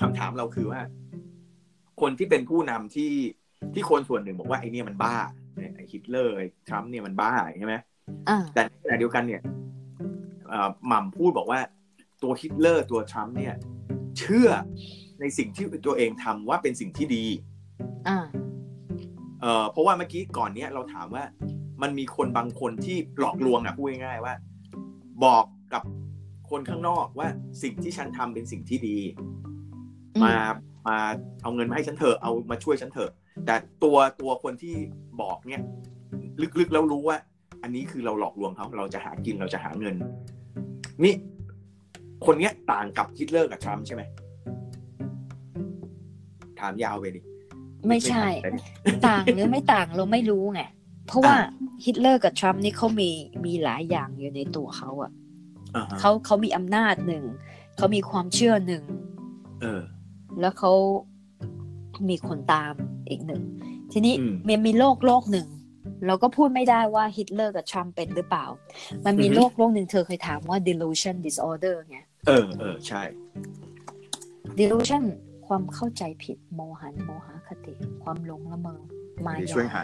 คำถามเราคือว่า คนที่เป็นผู้นำที่ที่คนส่วนหนึ่งบอกว่าไอ้นี่มันบ้าไอ้ฮิตเลอร์ไอ้ทรัมป์เนี่ยมันบ้าใช่ไหมอ่าแต่ในขณะเดียวกันเนี่ยเอ่อหม่ำพูดบอกว่าตัวฮิตเลอร์ตัวทรัมป์เนี่ย เชื่อในสิ่งที่ตัวเองทำว่าเป็นสิ่งที่ดีอ่าเอ่อเพราะว่าเมื่อกี้ก่อนเนี้ยเราถามว่า มันมีคนบางคนที่หลอกลวงอะพูดง่ายๆว่า บอกกับคนข้างนอกว่าสิ่งที่ฉันทำเป็นสิ่งที่ดีอื มมามาเอาเงินมาให้ฉันเถอะเอามาช่วยฉันเถอะ แต่ตัวตัวคนที่บอกเนี่ยลึกๆแล้วรู้ว่า อันนี้คือเราหลอกลวงเขาเราจะหากินเราจะหาเงิน นี่คนเนี้ยต่างกับฮิตเลอร์กับทรัมป์ใช่ไหมถามยาวไปดิไม่ใช่ถามไปดิต่างหรือไม่ต่างเราไม่รู้ไงเพราะว่าฮิตเลอร์กับทรัมป์นี่เขามีมีหลายอย่างอยู่ในตัวเขาอะอ่าฮะเขาเขามีอำนาจหนึ่งเขามีความเชื่อหนึ่งเออ แล้วเขามีคนตามอีกหนึ่ง ทีนี้อืมมันมีโรคโรคหนึ่ง เราก็พูดไม่ได้ว่าฮิตเลอร์กับทรัมป์เป็นหรือเปล่า มันมีอือฮึโรคโรคหนึ่งเธอเคยถามว่า delusion disorder ไงเออเออใช่ delusion ความเข้าใจผิดโมหันโมหคติ ความหลงละเมอมาเดี๋ยวยาช่วยหา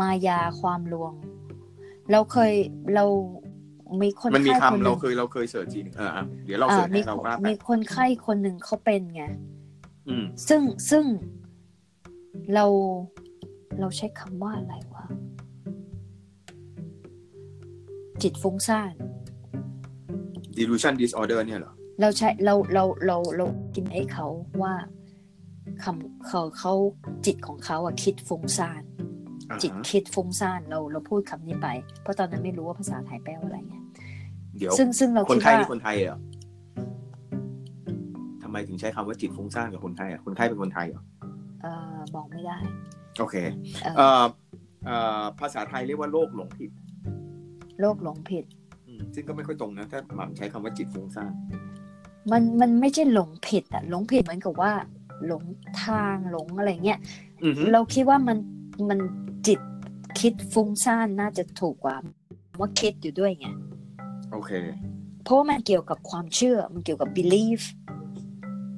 มายาความลวง เราเคยเรา มีคนมันมีไข้คนคำหเรานึ่งเคยเราเคยเสิร์ชทีหนึงเอออะเดี๋ยวเราอ่าเสิร์ชมีให้เราว่าไปมีคนไข้คนหนึ่งเขาเป็นไงอืมซึ่งซึ่งเราเราใช้คำว่าอะไรวะจิตฟุ้งซ่าน delusion disorder เนี่ยเหรอ เราใช้เราเราเราเรากินให้เขาว่าคำเขาเขาจิตของเขาอะคิดฟุ้งซ่านอ่า จิตฮะคิดฟุ้งซ่านเราเราพูดคำนี้ไป เพราะตอนนั้นไม่รู้ว่าภาษาไทยแปลว่าอะไรไงเดี๋ยวซึ่งซึ่งเราคนคิดไข้ว่านี่คนไทยเหรอทำไมถึงใช้คำว่าจิตฟุ้งซ่านกับคนไทยอะคนไข้เป็นคนไทยเหรอเอ่อบอกไม่ได้ โอเคเอ่อเอ่อเอ่อภาษาไทยเรียกว่าโรคหลงผิดโรคหลงผิดอืมซึ่งก็ไม่ค่อยตรงนะถ้าหม่ำใช้คำว่าจิตฟุ้งซ่านมันมันไม่ใช่หลงผิดอะหลงผิดเหมือนกับว่า หลงทางหลงอะไรเงี้ยอือฮึเราคิดว่ามัน มันจิตคิดฟุ้งซ่านน่าจะถูกกว่าว่าคิดอยู่ด้วยไงโอเค เพราะว่ามันเกี่ยวกับความเชื่อ มันเกี่ยวกับ belief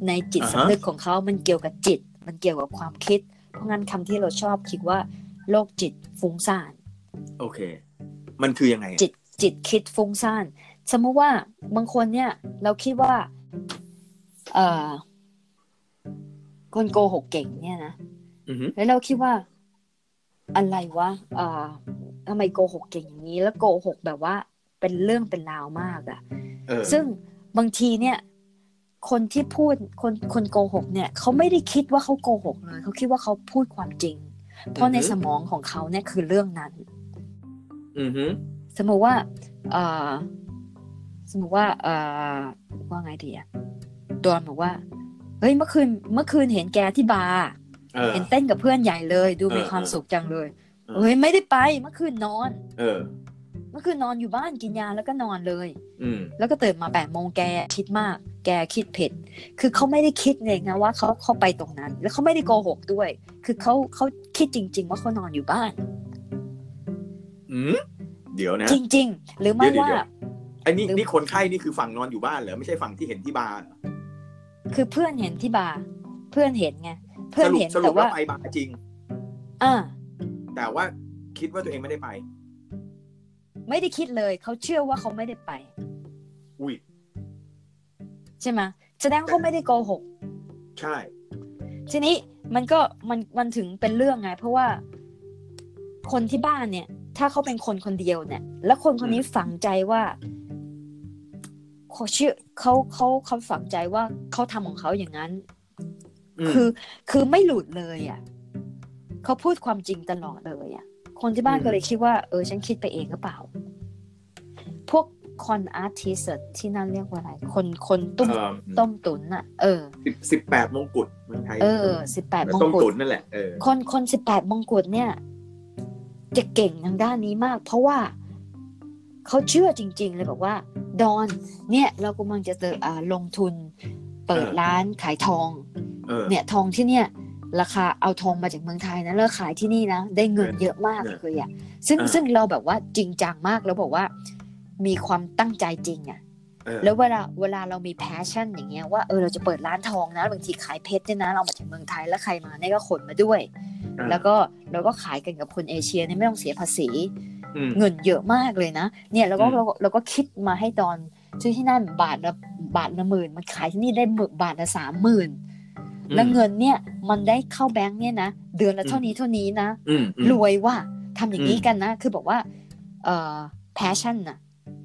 ในจิตอ่าฮะสำนึกของเขา มันเกี่ยวกับจิต มันเกี่ยวกับความคิด เพราะงั้นคำที่เราชอบคิดว่า โรคจิตฟุ้งซ่าน โอเค มันคือยังไงอะจิตจิตคิดฟุ้งซ่าน สมมติว่าบางคนเนี่ย เราคิดว่า เอ่อคนโกหกเก่งเนี่ยนะอือฮึแล้วเราคิดว่า อะไรวะเอ่อทำไมโกหกเก่งอย่างนี้ แล้วโกหกแบบว่าเป็นเรื่องเป็นราวมากอะเออซึ่งบางทีเนี่ย คนที่พูดคนคนโกหกเนี่ยเขาไม่ได้คิดว่าเขาโกหกเลยเขาคิดว่าเขาพูดความจริง เพราะในสมองของเขาเนี่ยคือเรื่องนั้นอือฮึสมมติว่าเอ่อสมมติว่าเอ่อว่าไงดีอะดอนบอกว่าเฮ้ยเมื่อคืนเมื่อคืนเห็นแกที่บาร์ เออเห็นเต้นกับเพื่อนใหญ่เลย ดูมีเออความเออสุขจังเลยเออเฮ้ยไม่ได้ไปเมื่อคืนนอน เออ เมื่อคืนนอนอยู่บ้านกินยาแล้วก็นอนเลย อืมแล้วก็ตื่นมาแปดโมงแกคิดมาก แกคิดผิดคือเขาไม่ได้คิดเลยนะว่าเขาเขาไปตรงนั้น แล้วเขาไม่ได้โกหกด้วย คือเขาเขาคิดจริง ๆ ว่าเขานอนอยู่บ้าน อืมเดี๋ยวนะจริง ๆ หรือไม่เดี๋ยวว่าเดี๋ยวไอ้นี่หรือนี่คนไข้นี่คือฝั่งนอนอยู่บ้านเหรอไม่ใช่ฝั่งที่เห็นที่บาร์เหรอคือเพื่อนเห็นที่บาร์เพื่อนเห็นไง เพื่อสนรุปเห็นสรุแต่ปว่าว่าไปบาร์จริงอ่าแต่ว่าคิดว่าตัวเองไม่ได้ไป ไม่ได้คิดเลย เขาเชื่อว่าเขาไม่ได้ไป อุ้ยใช่ไหมแสดงว่าเขาไม่ได้โกหก ใช่ ทีนี้มันก็มันมันถึงเป็นเรื่องไง เพราะว่าคนที่บ้านเนี่ย ถ้าเขาเป็นคนคนเดียวเนี่ย แล้วคนคนนี้ฝังใจว่าเขาเชื่อเขาเขาเขาฝังใจว่าเขาทำของเขาอย่างนั้นอืม คือคือไม่หลุดเลยอะเขาพูดความจริงตลอดเลยอะ คนที่บ้านอืมก็เลยคิดว่าเออฉันคิดไปเองหรือเปล่า พวกคอนอาร์ติสที่นั่นเรียกว่าอะไร คนคนต้มเอ่อต้มตุ๋นอะ เออสิบสิบแปดมงกุฎเมืองไทยเออสิบแปดมงต้มกุฎตุ๋นนั่นแหละเออคนคนสิบแปดมงกุฎเนี่ย จะเก่งทางด้านนี้มาก เพราะว่าเขาเชื่อจริง ๆ เลยบอกว่า ดอน เนี่ย เรากำลังจะเติอ่าลงทุนเปิดเออร้านขายทอง เออเนี่ยทองที่เนี่ยราคาเอาทองมาจากเมืองไทยนะแล้วขายที่นี่นะได้เงินเออเยอะมากเออเลยอะซึ่งเออซึ่งเราแบบว่าจริงจังมากแล้วบอกว่า มีความตั้งใจจริงอะเออแล้วเวลาเวลาเรามี passion อย่างเงี้ยว่าเออเราจะเปิดร้านทองนะบางทีขายเพชรเนี่ยนะเรามาจากเมืองไทยแล้วใครมาเนี่ยก็ขนมาด้วยอ่าแล้วก็เราก็ขายกันกับคนเอเชียเนี่ยไม่ต้องเสียภาษีอืมเงินเยอะมากเลยนะ เนี่ยเราก็อืมเราก็เราก็คิดมาให้ตอนซื้อที่นั่นบาทละบาทละหมื่นมันขายที่นี่ได้หมื่นบาทละสามหมื่น แล้วเงินเนี่ยมันได้เข้าแบงค์เนี่ยนะเดือนละเท่านี้เท่านี้นะอืมอืมรวยว่ะทำอย่างนี้อืมกันนะ คือบอกว่าเอ่อ passion น่ะ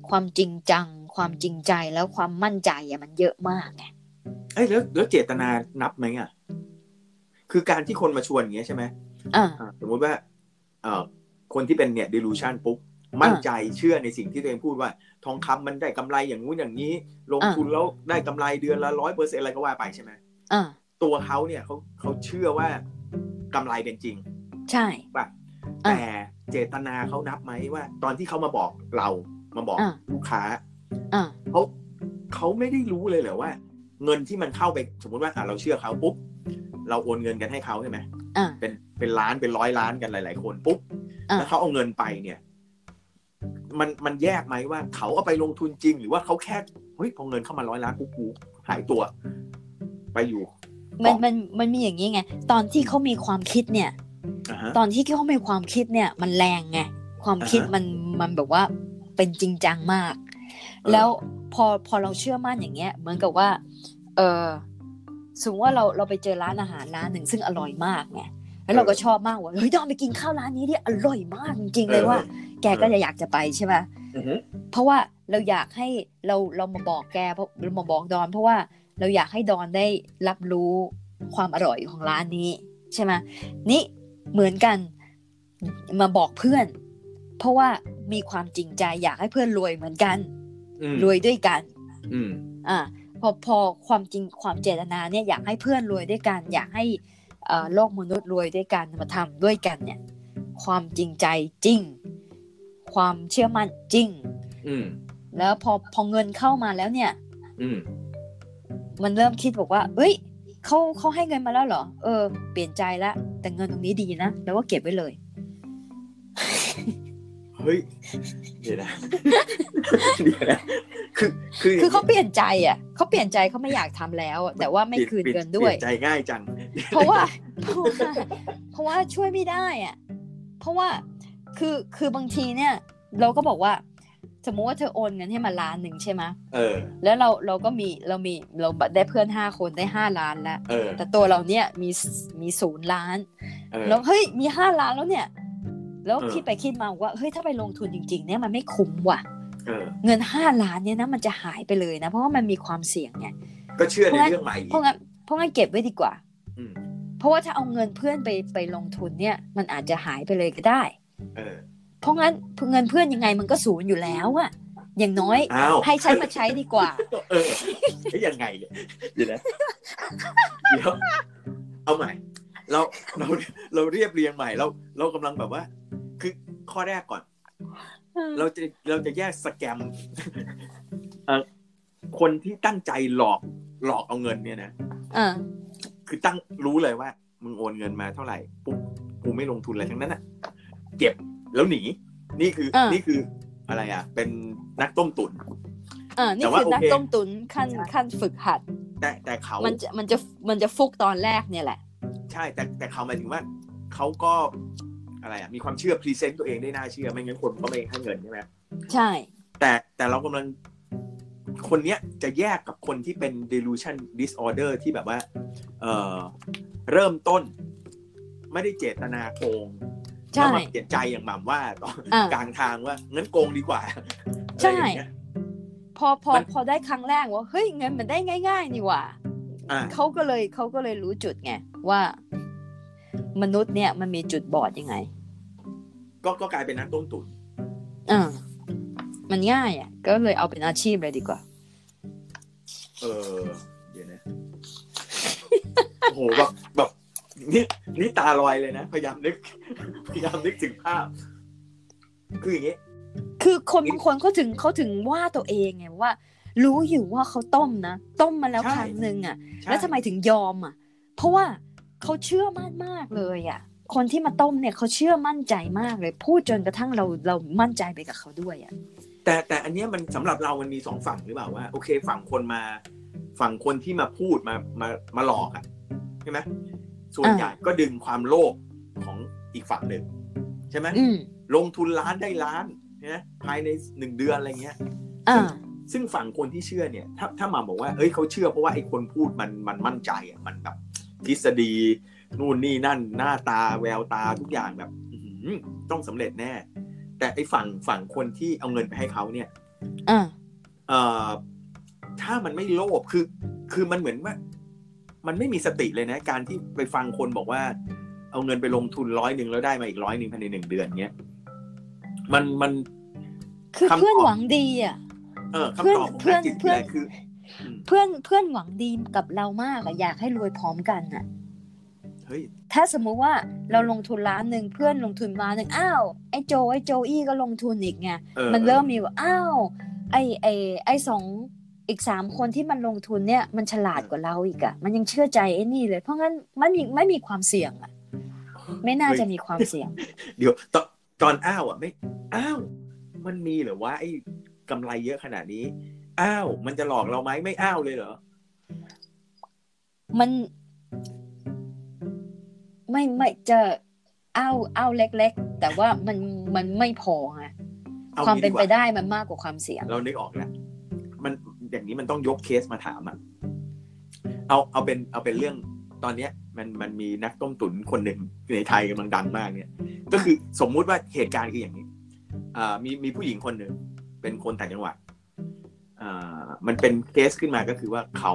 ความจริงจัง ความจริงใจแล้วความมั่นใจอะมันเยอะมากไงเอ้ยแล้วแล้วเจตนานับไหมอะ คือการที่คนมาชวนอย่างเงี้ยใช่ไหมอ่าอะสมมติว่า เอ่อคนที่เป็นเนี่ย delusion ปุ๊บมั่นใจเชื่อในสิ่งที่ตัวเองพูดว่า ทองคำมันได้กำไรอย่างงู้นอย่างนี้ ลงทุนแล้วได้กำไรเดือนละร้อยเปอร์เซ็นอะไรก็ว่าไปใช่ไหมอ่า ตัวเขาเนี่ยเขาเขาเชื่อว่ากำไรเป็นจริง ใช่ป่ะอะแต่เจตนาเขานับไหมว่า ตอนที่เขามาบอกเรามาบอกอะลูกค้าอ่าเขาเขาไม่ได้รู้เลยเหรอว่า เงินที่มันเข้าไปสมมติว่าอะเราเชื่อเขาปุ๊บเราโอนเงินกันให้เขาใช่ไหมอ่าเป็นเป็นล้านเป็นร้อยล้านกันหลาย ๆ คนปุ๊บอะแล้วเขาเอาเงินไปเนี่ย มันมันแยกไหมว่า เขาเอาไปลงทุนจริง หรือว่าเขาแค่เฮ้ยพอเงินเข้ามาร้อยล้านปุ๊บกูหายตัว ไปอยู่ มันมันมันมีอย่างนี้ไง ตอนที่เขามีความคิดเนี่ยอ่าฮะตอนที่เขามีความคิดเนี่ย มันแรงไง ความคิดอ่าฮะมันมันแบบว่าเป็นจริงจังมากออแล้วพอพอเราเชื่อมั่นอย่างเงี้ย เหมือนกับว่า เออสมมติว่าเราเราไปเจอร้านอาหารร้านหนึ่งซึ่งอร่อยมากไงแล้วเราก็ชอบมากว่าเฮ้ยต้องไปกินข้าวร้านนี้ดิอร่อยมากจริงๆเลยว่า แกก็จะอยากจะไปใช่ไหมอือฮึเพราะว่าเราอยากให้เราเรามาบอกแกเพราะเรามาบอกดอน เพราะว่า เราอยากให้ดอนได้รับรู้ความอร่อยของร้านนี้ใช่ไหมนี่เหมือนกันมาบอกเพื่อน เพราะว่ามีความจริงใจอยากให้เพื่อนรวยเหมือนกันอืมรวยด้วยกันอืมอ่าพอพอความจริงความเจตนาเนี่ยอยากให้เพื่อนรวยด้วยกัน อยากให้เอ่อโลกมนุษย์รวยด้วยกันมาทำด้วยกันเนี่ย ความจริงใจจริง ความเชื่อมั่นจริงอืมแล้วพอพอเงินเข้ามาแล้วเนี่ยอื มมันเริ่มคิดบอกว่า เอ้ยเขาเขาให้เงินมาแล้วเหรอ เออ เปลี่ยนใจแล้วแต่เงินตรงนี้ดีนะ แล้วก็เก็บไว้เลย เฮ้ย เดี๋ยวนะ เดี๋ยวนะ คือ คือ คือเขาเปลี่ยนใจอะ เขาเปลี่ยนใจเขาไม่อยากทำแล้วอะแต่ว่าไม่คืนเงินด้วยเปลี่ยนใจง่ายจังเพราะว่าเพราะว่า เพราะว่าช่วยไม่ได้อะ เพราะว่า คือ คือบางทีเนี่ย เราก็บอกว่า สมมติว่าเธอโอนเงินให้มาล้านหนึ่งใช่ไหมเออ แล้วเราเราก็มีเรามีเราได้เพื่อนห้าคนได้ห้าล้านแล้วเออ แต่ตัวเราเนี่ยมีมีศูนย์ล้านเออ แล้วเฮ้ยมีห้าล้านแล้วเนี่ย แล้วเออ คิดไปคิดมาว่าเฮ้ยถ้าไปลงทุนจริง ๆ เนี่ยมันไม่คุ้มว่ะ เออ เงินห้าล้านเนี่ยนะมันจะหายไปเลยนะ เพราะว่ามันมีความเสี่ยงไง ก็เชื่อในเรื่องใหม่เพราะงั้นเพราะงั้นเก็บไว้ดีกว่า อืมเพราะว่าถ้าเอาเงินเพื่อนไปไปลงทุนเนี่ย มันอาจจะหายไปเลยก็ได้ เออ เพราะงั้นเงินเพื่อนยังไงมันก็ศูนย์อยู่แล้วอะอย่างน้อยอ้าวให้ฉันมาใช้ดีกว่า เออเฮ้ยยังไงเนี่ยเดี๋ยวนะเดี๋ยวเอาใหม่ เราเราเราเรียบเรียงใหม่เราเรากำลังแบบว่า คือข้อแรกก่อน เราจะเราจะแยกสแกมเอ่อคนที่ตั้งใจหลอกหลอกเอาเงินเนี่ยนะอ่าคือตั้งรู้เลยว่า มึงโอนเงินมาเท่าไหร่ปุ๊บกูไม่ลงทุนอะไรทั้งนั้นอะ เก็บ แล้วหนี นี่คืออ่านี่นี่คืออะไรอะ เป็นนักต้มตุ๋นอ่านี่แต่ว่าคือนักโอเคต้มตุนขั้นขั้นฝึกหัด แต่แต่เขามันจะมันจะมันจะฟุกตอนแรกเนี่ยแหละ ใช่แต่แต่เขาหมายถึงว่าเขาก็อะไรอะมีความเชื่อพรีเซนต์ตัวเองได้น่าเชื่อไม่งั้นคนก็ไม่ให้เงินใช่ไหมใช่ แต่แต่เรากำลังคนเนี้ยจะแยกกับคนที่เป็น delusion disorder ที่แบบว่า เออเริ่มต้น ไม่ได้เจตนาโกงใช่ แล้วมาเปลี่ยนใจอย่างหม่ำว่าตอนอ่ากลางทางว่างั้นโกงดีกว่า ใช่อะไรอย่างเงี้ยพอพอมันพอได้ครั้งแรกว่าเฮ้ยเงินมันได้ง่าย ๆ นี่หว่าอ่าเขาก็เลยเขาก็เลยรู้จุดไงว่า มนุษย์เนี่ยมันมีจุดบอดยังไง ก็ก็กลายเป็นนักต้มตุ๋นอ่ามันง่ายอะ ก็เลยเอาเป็นอาชีพเลยดีกว่า เออ เดี๋ยวนะโอ้โหแบบแบบ นี่นี่ตาลอยเลยนะ พยายามนึก พยายามนึกถึงภาพ คืออย่างงี้ คือคนบางคนเขาถึงเขาถึงว่าตัวเองไงว่า รู้อยู่ว่าเขาต้มนะต้มมาแล้วใช่ครั้งหนึ่งอะใช่แล้วทำไมถึงยอมอะ เพราะว่าเขาเชื่อมั่นมากเลยอะ คนที่มาต้มเนี่ยเขาเชื่อมั่นใจมากเลย พูดจนกระทั่งเราเรามั่นใจไปกับเขาด้วยอะแต่แต่อันเนี้ยมันสำหรับเรามันมีสองฝั่งหรือเปล่าว่าโอเค ฝั่งคนมา ฝั่งคนที่มาพูดมามามาหลอกอะใช่ไหม ส่วนอ่าใหญ่ก็ดึงความโลภของอีกฝั่งหนึ่งใช่ไหมอืมลงทุนล้านได้ล้านนะภายในหนึ่งเดือนอะไรเงี้ยอ่าซึ่งฝั่งคนที่เชื่อเนี่ยถ้าถ้ามาบอกว่าเอ้ยเขาเชื่อเพราะว่าไอ้คนพูดมันมันมั่นใจอะมันแบบทฤษฎีนู่นนี่นั่นหน้าตาแววตาทุกอย่างแบบอื้อหือต้องสำเร็จแน่ แต่ไอ้ฝั่งฝั่งคนที่เอาเงินไปให้เขาเนี่ยอ่าเอ่อถ้ามันไม่โลภคือ คือมันเหมือนว่า มันไม่มีสติเลยนะ การที่ไปฟังคนบอกว่า เอาเงินไปลงทุนร้อยหนึ่งแล้วได้มาอีกร้อยหนึ่งภายในหนึ่งเดือนเนี้ยมันมันคือคำตอบเพื่อนหวังดีอะเออคำตอบของเพื่อนนักจิตเพื่วิอนทยาคืออืมเพื่อนเพื่อนหวังดีกับเรามากอะอยากให้รวยพร้อมกันอะเฮ้ยถ้าสมมุติว่าเราลงทุนล้านหนึ่งเพื่อนลงทุนล้านหนึ่งอ้าวไอ้โจไอ้โจอี้ก็ลงทุนอีกไงออมันเริ่มมีว่าอ้าวไอ้ไอ้ไอ้สอง อีกสามคนที่มันลงทุนเนี่ยมันฉลาดกว่าเราอีกอะมันยังเชื่อใจไอ้นี่เลย เพราะงั้นมันมีไม่มีความเสี่ยงอะไม่น่าจะมีความเสี่ยง เดี๋ยวตอนตอนอ้าวอะไม่อ้าวมันมีเหรือว่าไอ้กำไรเยอะขนาดนี้ อ้าว มันจะหลอกเราไหมไม่อ้าวเลยเหรอ มัน ไม่ไม่จะอ้าวอ้าวเล็ก ๆ แต่ว่ามันมันไม่พอไงเอาความงี้เป็นดีกไปว่า ได้มันมากกว่าความเสี่ยง เรานึกออกแล้วมัน อย่างนี้มันต้องยกเคสมาถามอะเอาเอาเป็นเอาเป็นเรื่องตอนเนี้ย มันมันมีนักต้มตุ๋นคนหนึ่งในไทยกำลังดังมากเนี่ย ก็คือสมมุติว่าเหตุการณ์คืออย่างนี้อ่ามีมีผู้หญิงคนหนึ่งเป็นคนต่างจังหวัดอ่ามันเป็นเคสขึ้นมาก็คือว่าเขา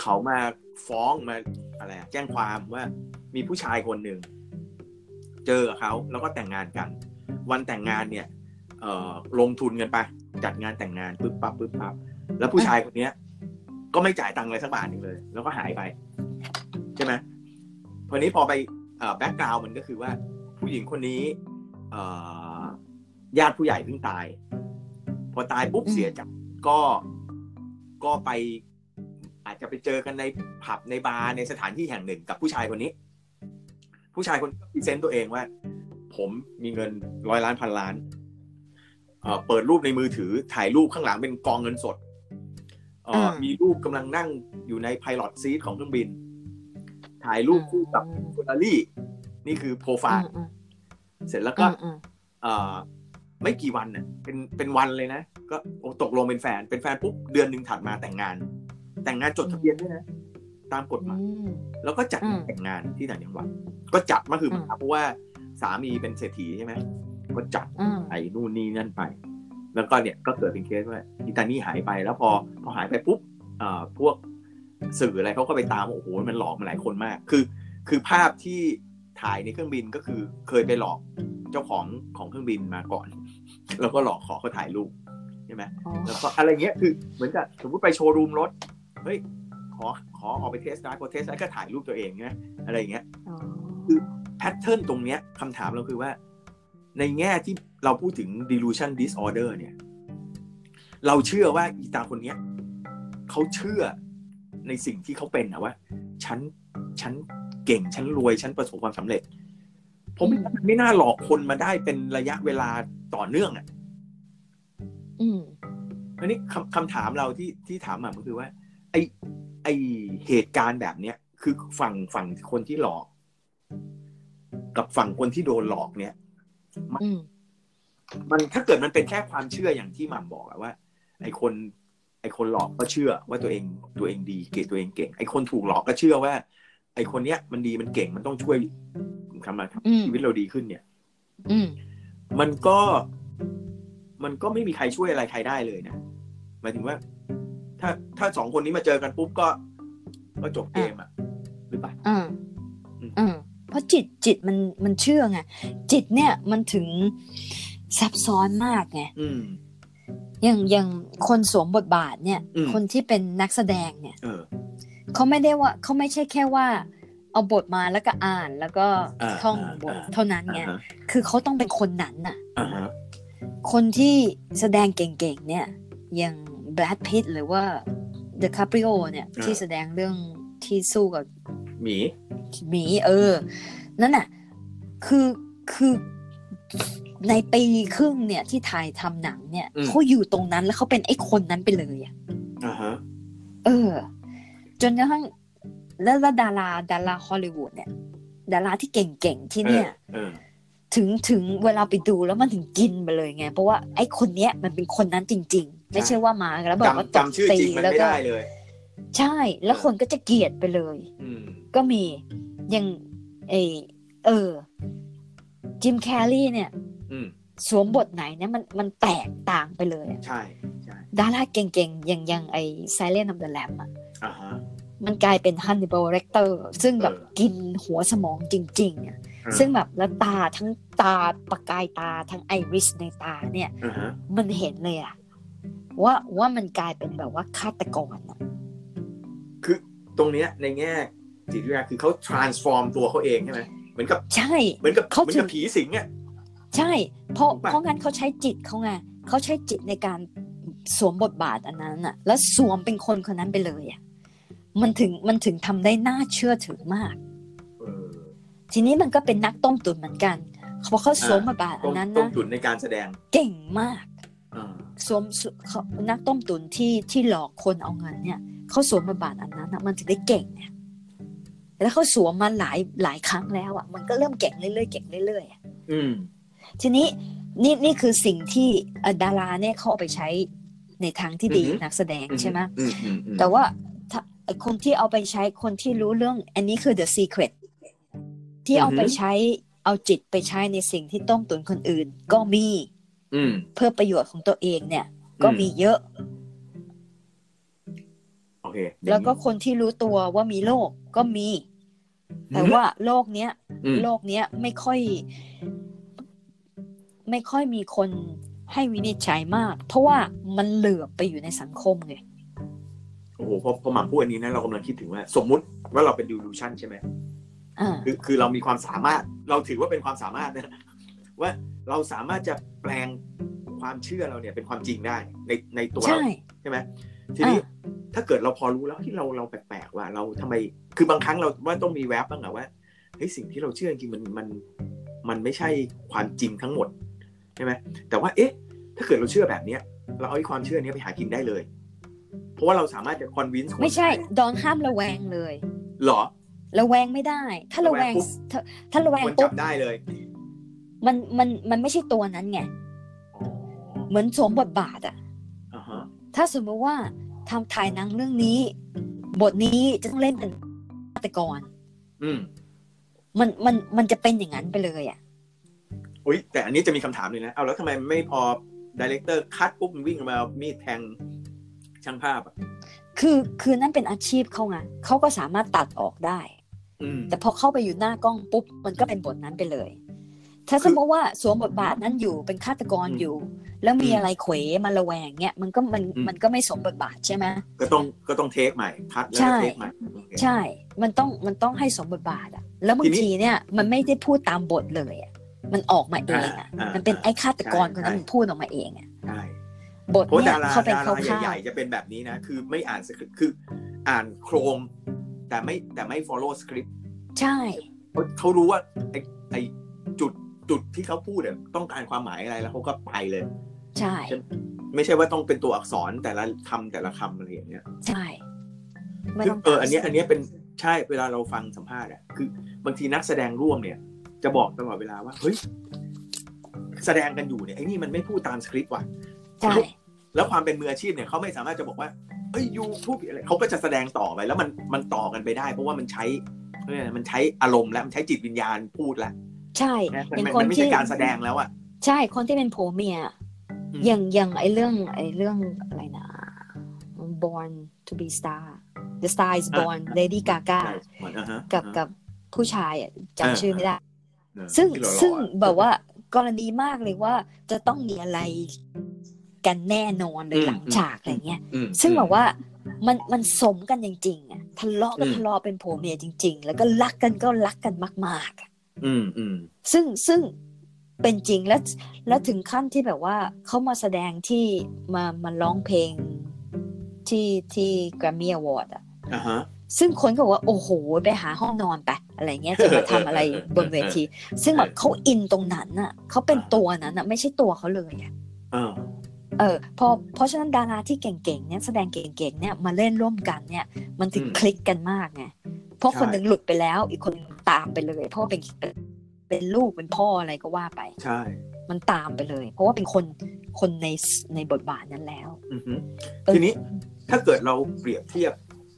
เขามาฟ้องมาอะไรแจ้งความว่ามีผู้ชายคนหนึ่งเจอเขาแล้วก็แต่งงานกัน วันแต่งงานเนี่ย ลงทุนกันไป จัดงานแต่งงานปึ๊บปั๊บปึ๊บปั๊บแล้วผู้ชายคนเนี้ย ก็ไม่จ่ายตังค์เลยสักบาทหนึ่งเลย แล้วก็หายไป ใช่ไหมพอนี้พอไปแบ็กกราวมันก็คือว่า ผู้หญิงคนนี้เอ่อญาติผู้ใหญ่เพิ่งตาย พอตายปุ๊บอืมเสียจากก็ก็ไป อาจจะไปเจอกันในผับในบาร์ในสถานที่แห่งหนึ่งกับผู้ชายคนนี้ ผู้ชายคน present ตัวเองว่า ผมมีเงินร้อยล้านพันล้าน เอ่อเปิดรูปในมือถือถ่ายรูปข้างหลังเป็นกองเงินสดเอ่ออ่ามีมีรูปกำลังนั่งอยู่ในพาย o t ซีทของเครื่องบิน ถ่ายรูปคู่กับเฟอร์รารี่ นี่คือโปรไฟอืมอืมเสร็จแล้วอืก็มอืมเอ่อไม่กี่วันเนี่ยเป็นเป็นวันเลยนะ ก็โอ้ตกลงเป็นแฟน เป็นแฟนปุ๊บเดือนหนึ่งถัดมาแต่งงาน แต่งงานจดทะเบียนด้วยนะ ตามกฎหมายอืมแล้วก็จัดอืมแต่งงานที่ต่างจังหวัดก็จัดมาคืออืมเพราะว่าสามีเป็นเศรษฐีใช่ไหม ก็จัดอืมไอ้นู่นนี่นั่นไป แล้วก็เนี่ยก็เกิดเป็นเคสว่าอีตานี่หายไปแล้วพอพอหายไปปุ๊บเอ่อพวกสื่ออะไรเขาก็ไปตามว่าโอ้โหมันหลอกมาหลายคนมาก คือ คือภาพที่ถ่ายในเครื่องบินก็คือเคยไปหลอกเจ้าของของเครื่องบินมาก่อน แล้วก็หลอกขอเขาถ่ายรูปใช่ไหมอ๋อแล้วก็อะไรเงี้ยคือเหมือนกับสมมติไปโชว์รูมรถเฮ้ยขอขอออกไป test drive พอ test drive ก็ถ่ายรูปตัวเองนะอะไรอย่างเงี้ยอ๋อคือ pattern ตรงเนี้ยคำถามเราคือว่า ในแง่ที่เราพูดถึง delusion disorder เนี่ย เราเชื่อว่าอีตาคนเนี้ยเขาเชื่อในสิ่งที่เขาเป็นอะว่าฉันฉันเก่งฉันรวยฉันประสบความสำเร็จ ผมไม่ไม่น่าหลอกคนมาได้เป็นระยะเวลาต่อเนื่องอะอืมอันนี้คำคำถามเราที่ที่ถามมาก็คือว่า ไอไอเหตุการณ์แบบเนี้ยคือฝั่งฝั่งคนที่หลอก กับฝั่งคนที่โดนหลอกเนี่ยอื มมันถ้าเกิดมันเป็นแค่ความเชื่ออย่างที่หม่ำบอกอะว่า ไอคนไอคนหลอกก็เชื่อว่าตัวเองตัวเองดีเก่งตัวเองเก่ง ไอคนถูกหลอกก็เชื่อว่า ไอคนเนี้ยมันดีมันเก่งมันต้องช่วยทำมาอืมชีวิตเราดีขึ้นเนี่ย อืมมันก็มันก็ไม่มีใครช่วยอะไรใครได้เลยนะหมายถึงว่า ถ้าถ้าสองคนนี้มาเจอกันปุ๊บก็ก็จบเกมอะหรือเปล่าอ่าอืมอ่า เพราะจิตจิตมันมันเชื่อไงจิตเนี่ยมันถึงซับซ้อนมากไงอืมอย่างอย่างคนสวมบทบาทเนี่ยอืมคนที่เป็นนักแสดงเนี่ยเออเขาไม่ได้ว่าเขาไม่ใช่แค่ว่า เอาบทมาแล้วก็อ่านแล้วก็อ่าท่องอ่าบทอ่าเท่านั้นไงอ่าฮะคือเขาต้องเป็นคนนั้นน่ะอ่าฮะคนที่แสดงเก่งๆเนี่ยอย่างแบรดพิตหรือว่าเดคาปริโอเนี่ยที่แสดงเรื่องที่สู้กับ หมีหมีเออ นั่นน่ะ คือคือในปีครึ่งเนี่ยที่ถ่ายทำหนังเนี่ยอืมเขาอยู่ตรงนั้นแล้วเขาเป็นไอ้คนนั้นไปเลยอะอ่าฮะเออ จนกระทั่งแล้วแล้วดาราดาราฮอลลีวูดเนี่ย ดาราที่เก่งๆที่เนี่ยเออถึงถึงเวลาไปดูแล้วมันถึงกินไปเลยไง เพราะว่าไอ้คนเนี้ยมันเป็นคนนั้นจริง ๆ ไม่ใช่ว่ามาแล้วบอกว่าจำจำชื่อจริงมันแล้วไม่ก็ได้เลยใช่ แล้วคนก็จะเกลียดไปเลย อืม ก็มีอย่างเออเออจิมแคลรี่เนี่ยอืมสวมบทไหนเนี่ยมันมันแตกต่างไปเลยอะใช่ใช่ดาราเก่งๆ อย่างอย่างไอ้ Silent of the Lamb อะอ่าฮะมันกลายเป็น Hannibal Lecter ซึ่งแบบเออกินหัวสมองจริงๆอะเออซึ่งแบบแล้วตาทั้งตาประกายตาทั้งไอริสในตาเนี่ยอ่าฮะมันเห็นเลยอะว่าว่ามันกลายเป็นแบบว่าฆาตกรอะคือตรงเนี้ยในแง่ จิตวิทยาคือเขา transform ตัวเขาเองใช่ไหมเหมือนกับใช่เหมือนกับเขาเหมือนถึกับงผีสิงอะใช่ เพราะถูกปะเพราะงั้นเขาใช้จิตเขาไงเขาใช้จิตในการสวมบทบาทอันนั้นอะแล้วสวมเป็นคนคนนั้นไปเลยอะมันถึงมันถึงทำได้น่าเชื่อถือมากเออทีนี้มันก็เป็นนักต้มตุ๋นเหมือนกันเพราะเขาสวมบทบาทอัต้นมนั้นต้มนะตุ๋นในการแสดงเก่งมากอ่าสวมสเขานักต้มตุ๋นที่ที่หลอกคนเอาเงินเนี่ยเขาสวมบทบาทอันนั้นนะมันถึงได้เก่งเนี่ย แล้วเขาสวมมาหลายหลายครั้งแล้วอะมันก็เริ่มเก่งเรื่อยๆเก่งเรื่อยๆอะอืมทีนี้นี่นี่คือสิ่งที่เอ่อดาราเนี่ยเขาเอาไปใช้ในทางที่ดีอือหือนักแสดงใช่ไหมอืมอืมอืมแต่ว่าถ้าไอ้คนที่เอาไปใช้คนที่รู้เรื่อง อันนี้คือ the secret ที่เอาไปใช้เอาจิตไปใช้ในสิ่งที่ต้มตุนคนอื่น ก็มีอืมเพื่อประโยชน์ของตัวเองเนี่ย ก็มีเยอะ โอเค แล้วก็คนที่รู้ตัวว่ามีโรคก็มี แต่ว่าโรคเนี้ยอืมโลกเนี้ยไม่ค่อย ไม่ค่อยมีคนให้วินิจฉัยมาก เพราะว่ามันเหลือบไปอยู่ในสังคมไงโอ้โหพอพอหมาพูดอันนี้นะเรากำลังคิดถึงว่า สมมุติว่าเราเป็นดิวลูชันใช่ไหมอ่าคือคือเรามีความสามารถ เราถือว่าเป็นความสามารถนะว่าเราสามารถจะแปลงความเชื่อเราเนี่ยเป็นความจริงได้ในในตัวเราใช่ใช่ไหม ทีนี้ถ้าเกิดเราพอรู้แล้วที่เราเราแปลกๆว่าเราทำไม คือบางครั้งเราว่าต้องมีแวบบ้างอะว่าเฮ้ยสิ่งที่เราเชื่อจริงๆมันมันมันไม่ใช่ความจริงทั้งหมดใช่ไหมแต่ว่าเอ๊ะ ถ้าเกิดเราเชื่อแบบเนี้ย เราเอาไอ้ความเชื่อเนี้ยไปหากินได้เลย เพราะว่าเราสามารถจะคอนวินส์ไม่ใช่ดอนห้ามระแวงเลยหรอระแวงไม่ได้ ถ้าระแวงระแวงปุ๊บถ้าถ้าระแวงมันปุ๊จับบได้เลย มันมันมันไม่ใช่ตัวนั้นไงอ๋อเหมือนสวมบทบาทอะอ่าฮะ ถ้าสมมติว่าทำถ่ายหนังเรื่องนี้ บทนี้จะต้องเล่นเป็นฆาตกรอืมมันมันมันจะเป็นอย่างนั้นไปเลยอะอุ้ยแต่อันนี้จะมีคำถามเลยนะ เอาแล้วทำไมไม่พอดีเลกเตอร์คัดปุ๊บมันวิ่งมาเอามีดแทงช่างภาพอะคือคือนั่นเป็นอาชีพเขาไงเขาก็สามารถตัดออกได้อืมแต่พอเข้าไปอยู่หน้ากล้องปุ๊บ มันก็เป็นบทนั้นไปเลย ถ้าสมมติว่าสวมบทบาทนั้นอยู่เป็นฆาตกรอยู่ แล้วมีอะไรเขวมาระแวงเงี้ยมันก็มันมันก็ไม่สมบทบาทใช่ไหมก็ต้องก็ต้องเทคใหม่คัดแล้วใช่ก็เทคใหม่โอเคใช่ มันต้องมันต้องให้สมบทบาทอะแล้วบางทีนี้ทีเนี่ยมันไม่ได้พูดตามบทเลยอะมันออกมาเองอะอ่าอ่ามัมันเป็นไอ้ฆาตกรใช่คนนั้นใช่มันพูดออกมาเองอะใช่บทเพราะเนี่ยดาราเขาเป็นดาเขาราข้าใหญ่ๆจะเป็นแบบนี้นะ คือไม่อ่านสคริปต์คืออ่านโครงแต่ไม่แต่ไม่ follow สคริปต์ใช่เขาเขารู้ว่าไอไอจุด จุดที่เขาพูดเนี่ยต้องการความหมายอะไรแล้วเขาก็ไปเลย ใช่ ไม่ใช่ว่าต้องเป็นตัวอักษรแต่ละคำแต่ละคำอะไรอย่างเงี้ย ใช่ไม่คือต้องเอออันเนี้ยอันเนี้ยเป็นใช่เวลาเราฟังสัมภาษณ์อะคือบางทีนักแสดงร่วมเนี่ย จะบอกตลอดเวลาว่าเฮ้ยแสดงกันอยู่เนี่ยไอ้นี่มันไม่พูดตามสคริปต์ว่ะใช่แล้วความเป็นมืออาชีพเนี่ยเขาไม่สามารถจะบอกว่าเอ้ยยูพูดผิดอะไรเขาก็จะแสดงต่อไปแล้วมันมันต่อกันไปได้ เพราะว่ามันใช้เรียกอะไรมันใช้อารมณ์แล้วมันใช้จิตวิญญาณพูดแล้ว ใช่นะมันเป็นมันคนมันไม่ที่ใช่การแสดงแล้วอะใช่คนที่เป็นผัวเมียอืมอย่างอย่างไอเรื่องไอเรื่องอะไรนะ born to be star the star is born Lady Gaga ใช่เหมือนอ่าฮะกับอ่าฮะกับผู้ชายอะเออจำชื่อไม่ได้เออซึ่งที่หล่อๆซึ่งอะแบบว่ากรณีมากเลยว่าจะต้องมีอะไรกันแน่นอนเลยหลังฉากอะไรเงี้ยอืมซึ่งแบบว่ามันมันสมกันจริงๆอะทะเลาะก็อืมทะเลาะเป็นผัวเมียจริง ๆ แล้วก็รักกันก็รักกันมากๆ อะอืมอืมซึ่งซึ่งเป็นจริงแล้วแล้วถึงขั้นที่แบบว่าเขามาแสดงที่มามาร้องเพลงที่ที่ Grammy Award อะอ่าฮะซึ่งคนก็บอกว่า โอ้โห ไปหาห้องนอนไปอะไรเงี้ยจะมาทำอะไรบนเวที ซึ่งแบบเขาอินตรงนั้นน่ะเขาเป็นตัวนั้นน่ะ ไม่ใช่ตัวเขาเลยอะ เออเออพอเพราะฉะนั้นดาราที่เก่งๆเนี่ยแสดงเก่งๆเนี่ยมาเล่นร่วมกันเนี่ย มันถึงอืมคลิกกันมากไงเพราะใช่คนหนึ่งหลุดไปแล้ว อีกคนหนึ่งตามไปเลย เพราะว่าเป็นเป็นเป็นลูกเป็นพ่ออะไรก็ว่าไป ใช่ มันตามไปเลย เพราะว่าเป็นคนคนในในบทบาทนั้นแล้วอือฮึเออทีนี้ถ้าเกิดเราเปรียบเทียบ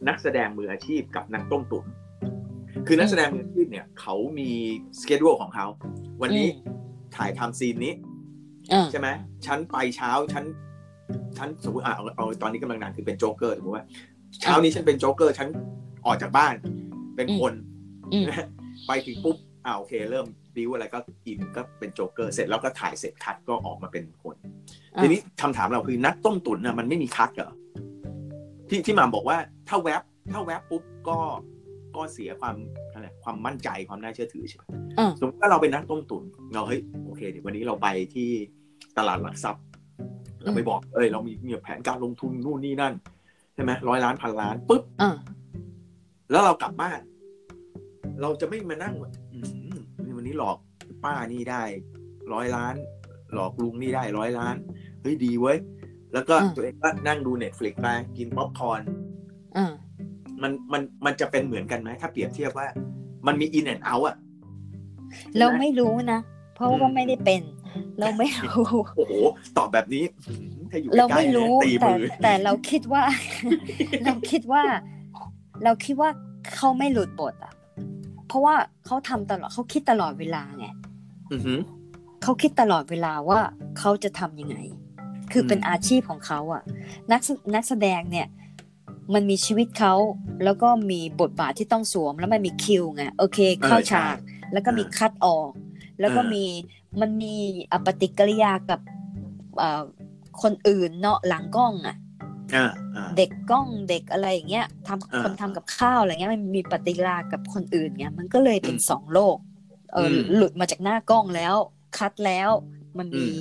นักแสดงมืออาชีพกับนักต้มตุ๋นคือนักแสดงมืออาชีพเนี่ย เขามี schedule ของเขา วันนี้ถ่ายทำ scene นี้อืม ใช่ไหมฉันไปเช้าฉันฉันสมมติอะเอาเอาตอนนี้กำลังดังคือเป็นโจ๊กเกอร์สมมติว่า เช้านี้ฉันเป็นโจ๊กเกอร์ฉันออกจากบ้าน เป็นคนอืมไปถึงปุ๊บอ่าโอเค เริ่มบิวอะไรก็อินก็เป็นโจ๊กเกอร์เสร็จแล้วก็ถ่ายเสร็จคัดก็ออกมาเป็นคนอะทีนี้คำถามเราคือนักต้มตุ๋นน่ะมันไม่มีคัดเหรอที่ที่หมาบอกว่าถ้าแวบถ้าแวบปุ๊บก็ ก็เสียความอะไรความมั่นใจความน่าเชื่อถือใช่ไหมอะสมมติว่าเราเป็นนักต้มตุ๋นเราเฮ้ยโอเคเดี๋ยววันนี้เราไปที่ตลาดหลักทรัพย์เราไปบอกเอ้ยเรามีมีแผนการลงทุนนู่นนี่นั่นใช่ไหมร้อยล้านพันล้านปุ๊บอะแล้วเรากลับบ้าน เราจะไม่มานั่งว่าอืมวันนี้หลอกป้านี่ได้ ร้อยล้าน หลอกลุงนี่ได้ร้อยล้านเฮ้ยดีเว้ยแล้วก็ตัวเองก็นั่งดู Netflix ไปกินป๊อปคอร์นอะ มันมันมันจะเป็นเหมือนกันไหมถ้าเปรียบเทียบว่า มันมี in and out อะเราไม่รู้นะ เพราะว่าไม่ได้เป็น เราไม่รู้โอ้โหตอบแบบนี้อืมถ้าอยู่ใกล้ไม่รู้เนี่ยตีแต่มือแต่เราคิดว่า เราคิดว่า เราคิดว่าเขาไม่หลุดบทอะ เพราะว่าเขาทำตลอดเขาคิดตลอดเวลาไงอือหือเขาคิดตลอดเวลาว่าเขาจะทำยังไง คือเป็นอืมอาชีพของเขาอะ นักแสนักแสดงเนี่ย มันมีชีวิตเขาแล้วก็มีบทบาทที่ต้องสวมแล้วมันมีคิวไงโอเค เข้าฉาก แล้วก็มีคัดออก แล้วก็มีมันมีอปฏิกิริยากับเอ่อคนอื่นเนาะหลังกล้องอะอ่าอ่าเด็กกล้องเด็กอะไรอย่างเงี้ยทำอ่าคนทำกับข้าวอะไรเงี้ยมันมีปฏิกิริยากับคนอื่นเงี้ยมันก็เลยเป็นอืมสองโลกเอออมหลุดมาจากหน้ากล้องแล้ว คัดแล้วมันมีอื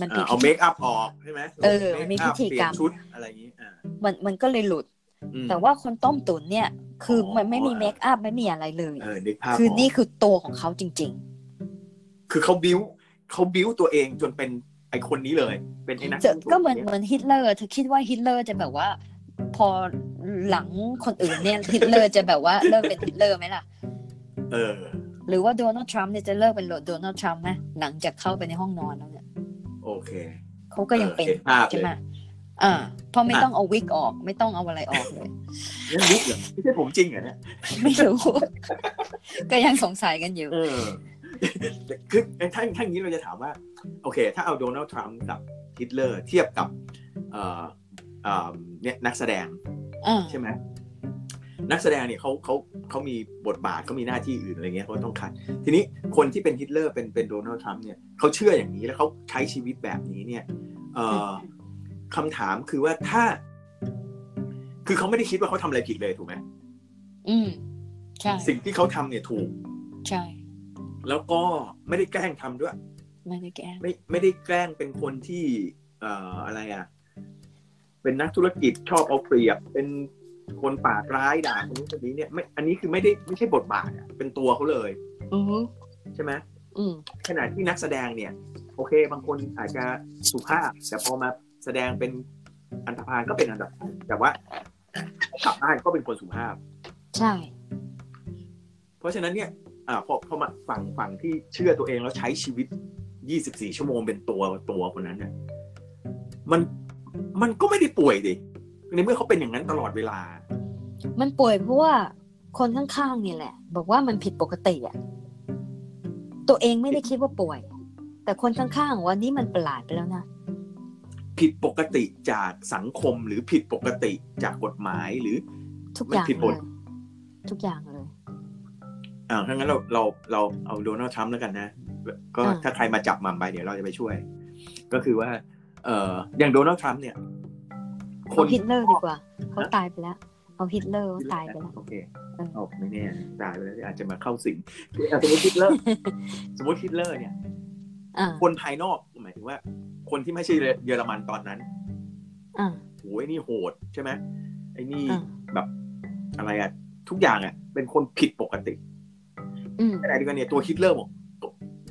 มันอ่ามีเอาเมคอัพออกใช่ไหมเออคมีอัพพิธีกรรมเปลี่ยนชุดอะไรอย่างนี้อ่ามันมันก็เลยหลุดอืม แต่ว่าคนต้มตุ๋นเนี่ย คือออมันไม่มีเมคอัพไม่มีอะไรเลยเออนึกภาพคือออกนี่คือตัวของเขาจริงคือเขาบิ้วเขาบิ้วตัวเองจนเป็นไอคนนี้เลย เป็นไอ้นักๆจะต้ตุ๋ก็เหมือนยเหมือนฮิตเลอร์เธอคิดว่าฮิตเลอร์จะแบบว่า พอหลังคนอื่นเนี่ยฮิตเลอร์จะแบบว่าเลิกเป็นฮิตเลอร์ไหมล่ะ เออ หรือว่าโดนัลด์ทรัมป์เนี่ยจะเลิกเป็นโดนัลด์ทรัมป์ไหมหลังจากเข้าไปในห้องนอนแล้วเนี่ย โอเค เขาก็ยังเป็นเห็นภาพใช่เลไหมย อ่าเพราะไม่อะต้องเอาวิกออก ไม่ต้องเอาอะไรออกเลยนั่นมุกเหรอไม่ใช่ผมจริงเหรอเนี่ยไม่รู้ ก็ยังสงสัยกันอยู่เออคือถ้าถ้าอย่างนี้เราจะถามว่า โอเค ถ้าเอาโดนัลด์ทรัมป์กับฮิตเลอร์เทียบกับเอ่อเอ่อเนี่ยนักแสดงอ่าใช่ไหมนักแสดงเนี่ยเขาเขาเขามีบทบาทเขามีหน้าที่อื่นอะไรเงี้ยเขาต้อง cut ทีนี้คนที่เป็นฮิตเลอร์เป็นเป็นโดนัลด์ทรัมป์เนี่ยเขาเชื่ออย่างนี้แล้วเขาใช้ชีวิตแบบนี้เนี่ยเอ่อ คำถามคือว่าถ้า คือเขาไม่ได้คิดว่าเขาทำอะไรผิดเลยถูกไหมอืมใช่สิ่งที่เขาทำเนี่ยถูก ใช่ แล้วก็ไม่ได้แกล้งทำด้วย ไม่ได้แก้ไม่ไม่ได้แกล้งเป็นคนที่ เอ่ออะไรอะ เป็นนักธุรกิจชอบเอาเปรียบเป็นคนปากร้ายด่าคนนู้นคนนี้เนี่ยไม่อันนี้คือไม่ได้ไม่ใช่บทบาทอะเป็นตัวเขาเลยอือใช่ไหมอืมขณะที่นักแสดงเนี่ย โอเค บางคนอาจจะสุภาพแต่พอมา แสดงเป็นอันธพาลก็เป็นอันธพาลแต่ว่ากลับบ้านก็เป็นคนสุภาพ ใช่ เพราะฉะนั้นเนี่ยอ่าพอพอมาฝั่งฝั่งที่เชื่อตัวเองแล้วใช้ชีวิต 24 ชั่วโมงเป็นตัวตัวคนนั้นเนี่ยมันมันก็ไม่ได้ป่วยดิในเมื่อเขาเป็นอย่างนั้นตลอดเวลา มันป่วยเพราะว่าคนข้างๆเนี่ยแหละ บอกว่ามันผิดปกติอะตัวเองไม่ได้คิดว่าป่วย แต่คนข้างๆว่านี่มันประหลาดไปแล้วนะ ผิดปกติจากสังคมหรือผิดปกติจากกฎหมายหรือทุกอย่างมันผิดหเลมดยทุกอย่างเลยอ่าถ้างั้นเราเราเราเอาโดนัลด์ทรัมป์แล้วกันนะ ก็อ่าถ้าใครมาจับมัมไปเดี๋ยวเราจะไปช่วย ก็คือว่า เอ่ออย่างโดนัลด์ทรัมป์เนี่ยคเอานฮิตเลอร์ดีกว่าเขาตายไปแล้ว เอาฮิตเลอร์เขาตายไปแล้วโอเคเออเอาไม่แน่ตายไปแล้วอาจจะมาเข้าสิงอะสมมติฮิตเลอร์ สมมติฮิตเลอร์เนี่ยอ่าคนภายนอกหมายถึงว่า คนที่ไม่ใช่เยอรมันตอนนั้นอ่าโอ้ยนี่โหดใช่ไหมไอ้นี่อ่าแบบอะไรอะทุกอย่างอะเป็นคนผิดปกติอืมขณะเดียวกันเนี่ยตัวฮิตเลอร์บอก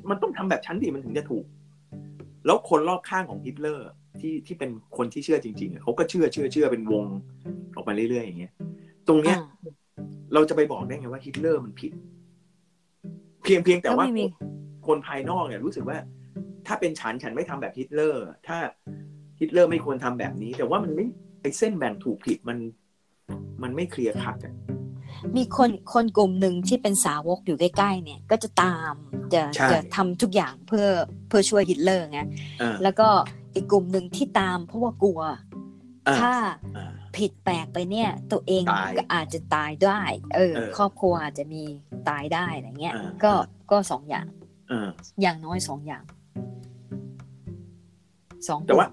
มันต้องทำแบบฉันดิมันถึงจะถูก แล้วคนรอบข้างของฮิตเลอร์ที่ที่เป็นคนที่เชื่อจริงๆอะเขาก็เชื่อเชื่อเชื่อเป็นวงออกมาเรื่อยๆอย่างเงี้ย ตรงเนี้ยอ่าเราจะไปบอกได้ไงว่าฮิตเลอร์มันผิด เพียงเพียงแต่ก็ว่าไม่มีคนภายนอกเนี่ยรู้สึกว่า ถ้าเป็นฉันฉันไม่ทำแบบฮิตเลอร์ ถ้าฮิตเลอร์ไม่ควรทำแบบนี้ แต่ว่ามันไม่ไอ้เส้นแบ่งถูกผิดมัน มันไม่ clear cut อะมีคนคนกลุ่มหนึ่งที่เป็นสาวกอยู่ใกล้ๆเนี่ย ก็จะตามจะใช่จะทำทุกอย่างเพื่อเพื่อช่วยฮิตเลอร์ไงอ่าแล้วก็อีกกลุ่มหนึ่งที่ตามเพราะว่ากลัวอ่าถ้าอ่าผิดแปลกไปเนี่ย ตัวเองตายก็อาจจะตายได้เออเออ ครอบครัวอาจจะมีตายได้อะไรเงี้ยอ่าก็ก็สองอย่างอ่าอย่างน้อยสองอย่าง สองแต่ว่า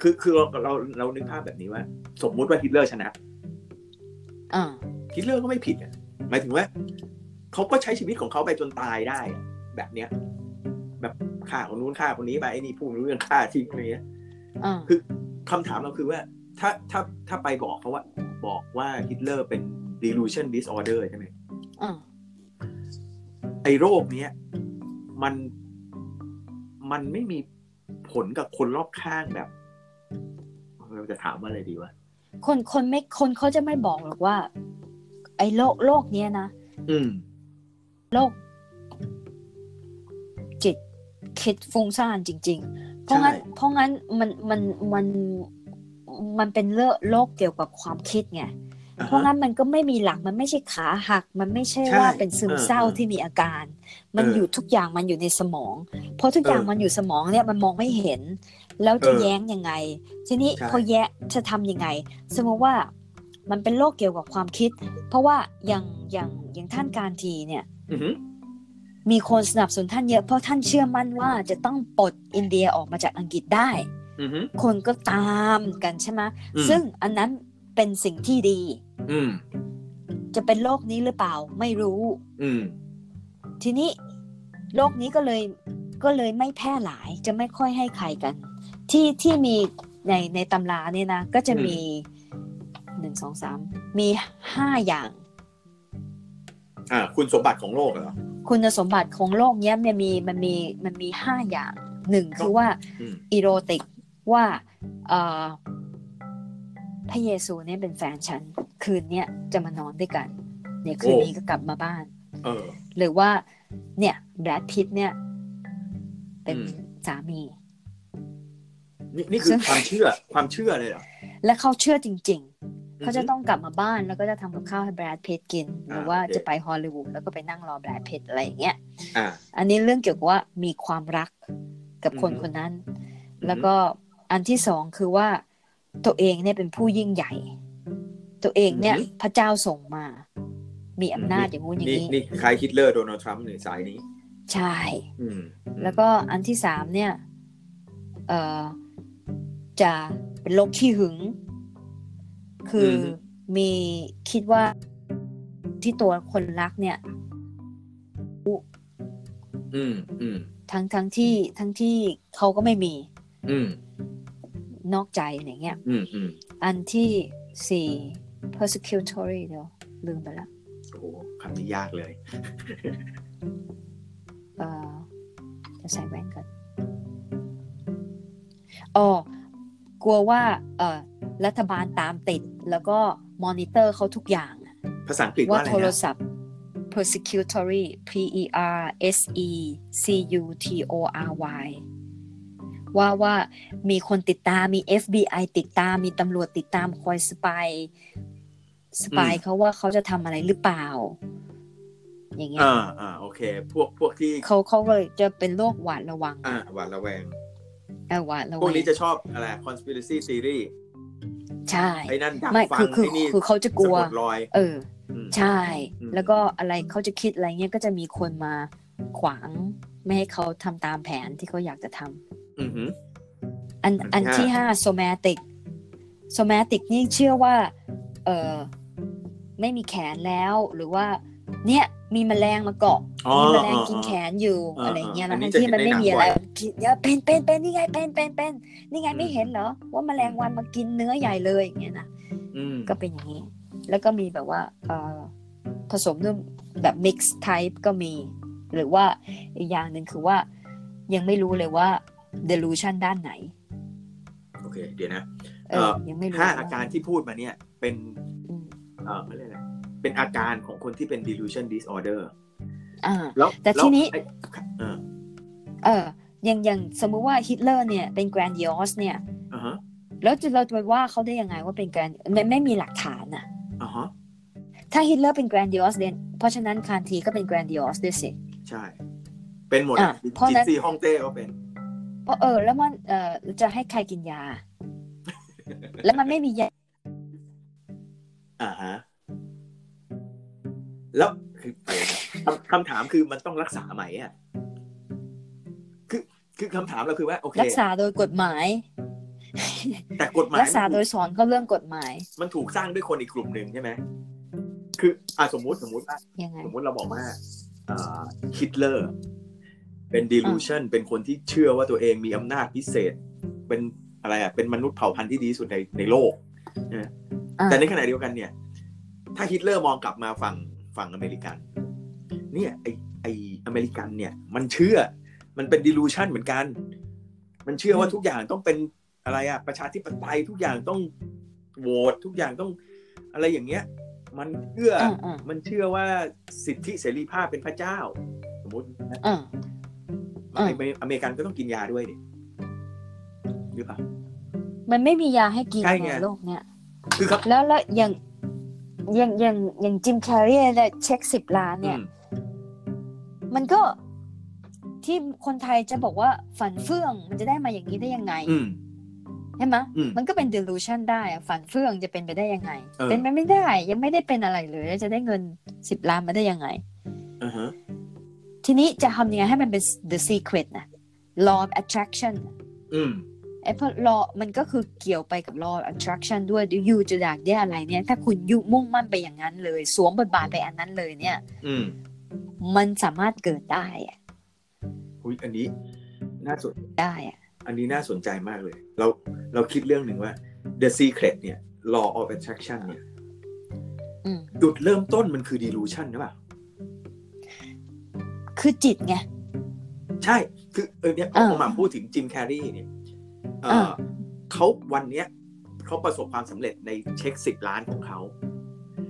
คือคือเราเราเรานึกภาพแบบนี้ว่า สมมุติว่าฮิตเลอร์ชนะอ่าฮิตเลอร์ก็ไม่ผิดอะหมายถึงว่าเขาก็ใช้ชีวิตของเขาไปจนตายได้อะแบบเนี้ย แบบฆ่าคนนู้นฆ่าคนนี้ไปไอ้นี่พูดไม่รู้เรื่องฆ่าทิ้งอะไรเงี้ยอ่าคือคำถามเราคือว่า ถ้าถ้าถ้าไปบอกเขาว่า บอกว่าฮิตเลอร์เป็น delusion disorder ใช่ไหมอ่าไอ้โรคเนี้ย มัน มันไม่มีผลกับคนรอบข้างแบบ เราจะถามว่าอะไรดีวะคนคนไม่คนเขาจะไม่บอกหรอกว่า ไอ้โรคโรคเนี้ยนะอืมโรคจิตคิดฟุ้งซ่านจริง ๆ เพราะงั้นใช่เพราะงั้นมันมันมันมันเป็นโรคโรคเกี่ยวกับความคิดไงอ่า เพราะฮะงั้นมันก็ไม่มีหลักมันไม่ใช่ขาหัก มันไม่ใช่ใช่ว่าเป็นซึมเศร้าเออที่มีอาการ มันเออออยู่ทุกอย่างมันอยู่ในสมอง เพราะทุกอย่างเออมันอยู่สมองเนี่ยมันมองไม่เห็น แล้วจะเออแย้งยังไง ทีนี้ใช่พอแย้จะทำยังไง สมมติว่ามันเป็นโรคเกี่ยวกับความคิด เพราะว่าอย่างอย่างอย่างท่านการทีเนี่ยอือหือมีคนสนับสนุนท่านเยอะเพราะท่านเชื่อมั่นว่าจะต้องปลดอินเดียออกมาจากอังกฤษได้อือหือคนก็ตามกันใช่ไหมอืมซึ่งอันนั้นเป็นสิ่งที่ดี อืม จะเป็นโรคนี้หรือเปล่า ไม่รู้ อืม ทีนี้โรคนี้ก็เลยก็เลยไม่แพร่หลายจะไม่ค่อยให้ใครกัน ที่ที่มีในในตำราเนี่ยนะก็จะมีหนึ่งสองสามมีห้าอย่าง อ่า คุณสมบัติของโลกเหรอคุณสมบัติของโรคเนี้ยมันมีมันมีมันมีห้าอย่างหนึ่งคือว่าอืมอีโรติกว่าเอ่อพระเยซูเนี่ยเป็นแฟนฉัน คืนเนี้ยจะมานอนด้วยกัน เนี่ยคืนนี้ก็กลับมาบ้านเออหรือว่า เนี่ยแบรดพิตเนี่ย เป็นอืมสามี นี่นี่คือซึ่งความเชื่อความเชื่อเลยเหรอและเขาเชื่อจริง ๆ เขาจะอือฮึต้องกลับมาบ้านแล้วก็จะทำกับข้าวให้แบรดพิตกิน หรือว่าโอเคจะไปฮอลลีวูดแล้วก็ไปนั่งรอแบรดพิตอะไรอย่างเงี้ยอ่าอันนี้เรื่องเกี่ยวกับว่ามีความรักกับคนอือฮึคนนั้นฮึแล้วก็อันที่สองคือว่าตัวเองเนี่ยเป็นผู้ยิ่งใหญ่ ตัวเองเนี่ยอือฮึพระเจ้าส่งมา มีอำนาจอย่างงู้นอย่างนี่นี้นี่คล้ายฮิตเลอร์โดนัลด์ทรัมป์ในสายนี้ ใช่อืมแล้วก็อันที่สามเนี่ย เอ่อจะเป็นโรคขี้หึง คืออมีคิดว่าที่ตัวคนรักเนี่ยอืมอืมทั้งทั้งที่ทั้งที่เขาก็ไม่มี อืมนอกใจอะไรเงี้ย อืมอืมอันที่สี่ persecutory เดี๋ยวลืมไปละโอ้โหคำนี้ยากเลยเอ่อจะใส่แว่นกันอ๋อกลัวว่าเอ่อรัฐบาลตามติดแล้วก็มอนิเตอร์เขาทุกอย่างอะภาษาอังกฤษว่าว่าอะไรโทรนะศัพท์ persecutory P E R S E C U T O R Y ว่าว่ามีคนติดตามมี FBI ติดตามมีตำรวจติดตามคอย spy spy เขาว่าเขาจะทำอะไรหรือเปล่า อย่างเงี้ยอ่าอ่าโอเค พวกพวกที่เขาเขาเลยจะเป็นโรคหวาดระวัง อ่าหวาดระแวงเออหวาดระพววักงนี้จะชอบอะไร conspiracy theory ใช่ไอ้นั่นดักไม่ฟัคืองคือไอ้นี่คือเขาจะกลัวสะกดรอยเอออืมใช่อืมแล้วก็อะไรเขาจะคิดอะไรเงี้ยก็จะมีคนมาขวาง ไม่ให้เขาทำตามแผนที่เขาอยากจะทำ อือหืออันอัอันนที่ที่ห้าห้าโซแมติกโซแมติกนี่เชื่อว่า เออไม่มีแขนแล้ว หรือว่า เนี่ยมีแมลงมาเกาะอ๋อมีแมลงอ๋อกินอ๋อแขนอยู่อ่าอะไรเงี้ยอันะนนี้ทั้งที่จะมันเห็นในไม่มีหนังอะไรบ่อยกินเนี่ยเป็นเป็นเป็นนี่ไงเป็นเป็นเป็นนี่ไงไม่เห็นเหรอว่าแมลงวันมากินเนื้อใหญ่เลยอย่างเงี้ยนะอืมก็เป็นอย่างนี้ แล้วก็มีแบบว่าเออผสมด้วยแบบ mix type ก็มี หรือว่าอีกอย่างหนึ่งคือว่ายังไม่รู้เลยว่า delusion ด้านไหน โอเค เดี๋ยวนะเออยังไม่รู้ห้าเลยว่อาการที่พูดมาเนี่ย เป็นอืมเออเขาเรียกอะไรเป็นอาการของคนที่เป็น delusion disorder อ่าแล้วแต่ทีนี้ล้วไอ้เออเอออย่างอย่างสมมุติว่าฮิตเลอร์เนี่ยเป็น grandiose เนี่ยอ่าฮะแล้วจะเราจะไปว่าเขาได้ยังไงว่าเป็น grand ไม่ไม่มีหลักฐานอะอ่าฮะถ้าฮิตเลอร์เป็น grandiose เนี่ยเพราะฉะนั้นคานทีก็เป็น grandiose ด้วยสิ ใช่ เป็นหมดอะจิเพราะจินั้นซี่ฮ่องเต้ก็เป็นเพ ราะเออ แล้วมันเออจะให้ใครกินยา แล้วมันไม่มียาอ่าฮะแล้วคือเดี๋ยวนะคำคำถามคือมันต้องรักษาไหมอะคือคือคำถามเราคือว่าโอเครักษาโดยกฎหมาย แต่กฎหมายรักษาโดยสอนเขาเรื่องกฎหมาย มันถูกสร้างด้วยคนอีกกลุ่มหนึ่งใช่ไหมคืออ่าสมมุติสมมุติว่ายังไงสมมุติเราบอกว่าฮิตเลอร์ เป็น delusion เป็นคนที่เชื่อว่าตัวเองมีอำนาจพิเศษ เป็นอะไรอะเป็นมนุษย์เผ่าพันธุ์ที่ดีที่สุดในในโลกอ่าแต่ในขณะเดียวกันเนี่ย ถ้าฮิตเลอร์มองกลับมาฝั่งฝั่งอเมริกัน เนี่ยไอไออเมริกันเนี่ย มันเชื่อมันเป็น delusion เหมือนกัน มันเชื่อว่าทุกอย่างต้องเป็นอะไรอะประชาธิปไตยทุกอย่างต้องโหวตทุกอย่างต้องอะไรอย่างเงี้ย มันเชื่อออ่าอ่ามันเชื่อว่าสิทธิเสรีภาพเป็นพระเจ้า สมมตินะ อ่าอ่าอเมอเมริกันก็ต้องกินยาด้วยดิหรือเปล่ามันไม่มียาให้กินใช่ไงในโลกเนี่ยคือครับแล้วแล้วอย่างอย่างอย่างอย่างจิมแคร์รีเนี่ยเช็คสิบล้านเนี่ยอืมมันก็ที่คนไทยจะบอกว่าฝันเฟื่องมันจะได้มาอย่างนี้ได้ยังไงอืมใช่ไหมอืมมันก็เป็น delusion ได้อะฝันเฟื่องจะเป็นไปได้ยังไงเออเป็นไปไม่ได้ ยังไม่ได้เป็นอะไรเลยแล้วจะได้เงินสิบล้านมาได้ยังไงอ่าฮะ ทีนี้จะทำยังไงให้มันเป็น the secret นะ law of attraction น่ะอืมไอ้เพราะ law มันก็คือเกี่ยวไปกับ law of attraction ด้วยยูจะอยากได้อะไรเนี่ย ถ้าคุณยุมุ่งมั่นไปอย่างนั้นเลย สวมบทบาทไปอันนั้นเลยเนี่ย อืมมันสามารถเกิดได้อะอุยอันนี้ น่าสนได้อะอันนี้น่าสนใจมากเลย เราเราคิดเรื่องหนึ่งว่า the secret เนี่ย law of attraction เนี่ยอืมจุดเริ่มต้นมันคือ delusion นะป่ะ คือจิตไง ใช่คือเออเนี่ยพอ่าอมาพูดถึงจิมแคร์รีเนี่ยเอออ่าเขาวันเนี้ยเขาประสบความสำเร็จในเช็คสิบล้านของเขา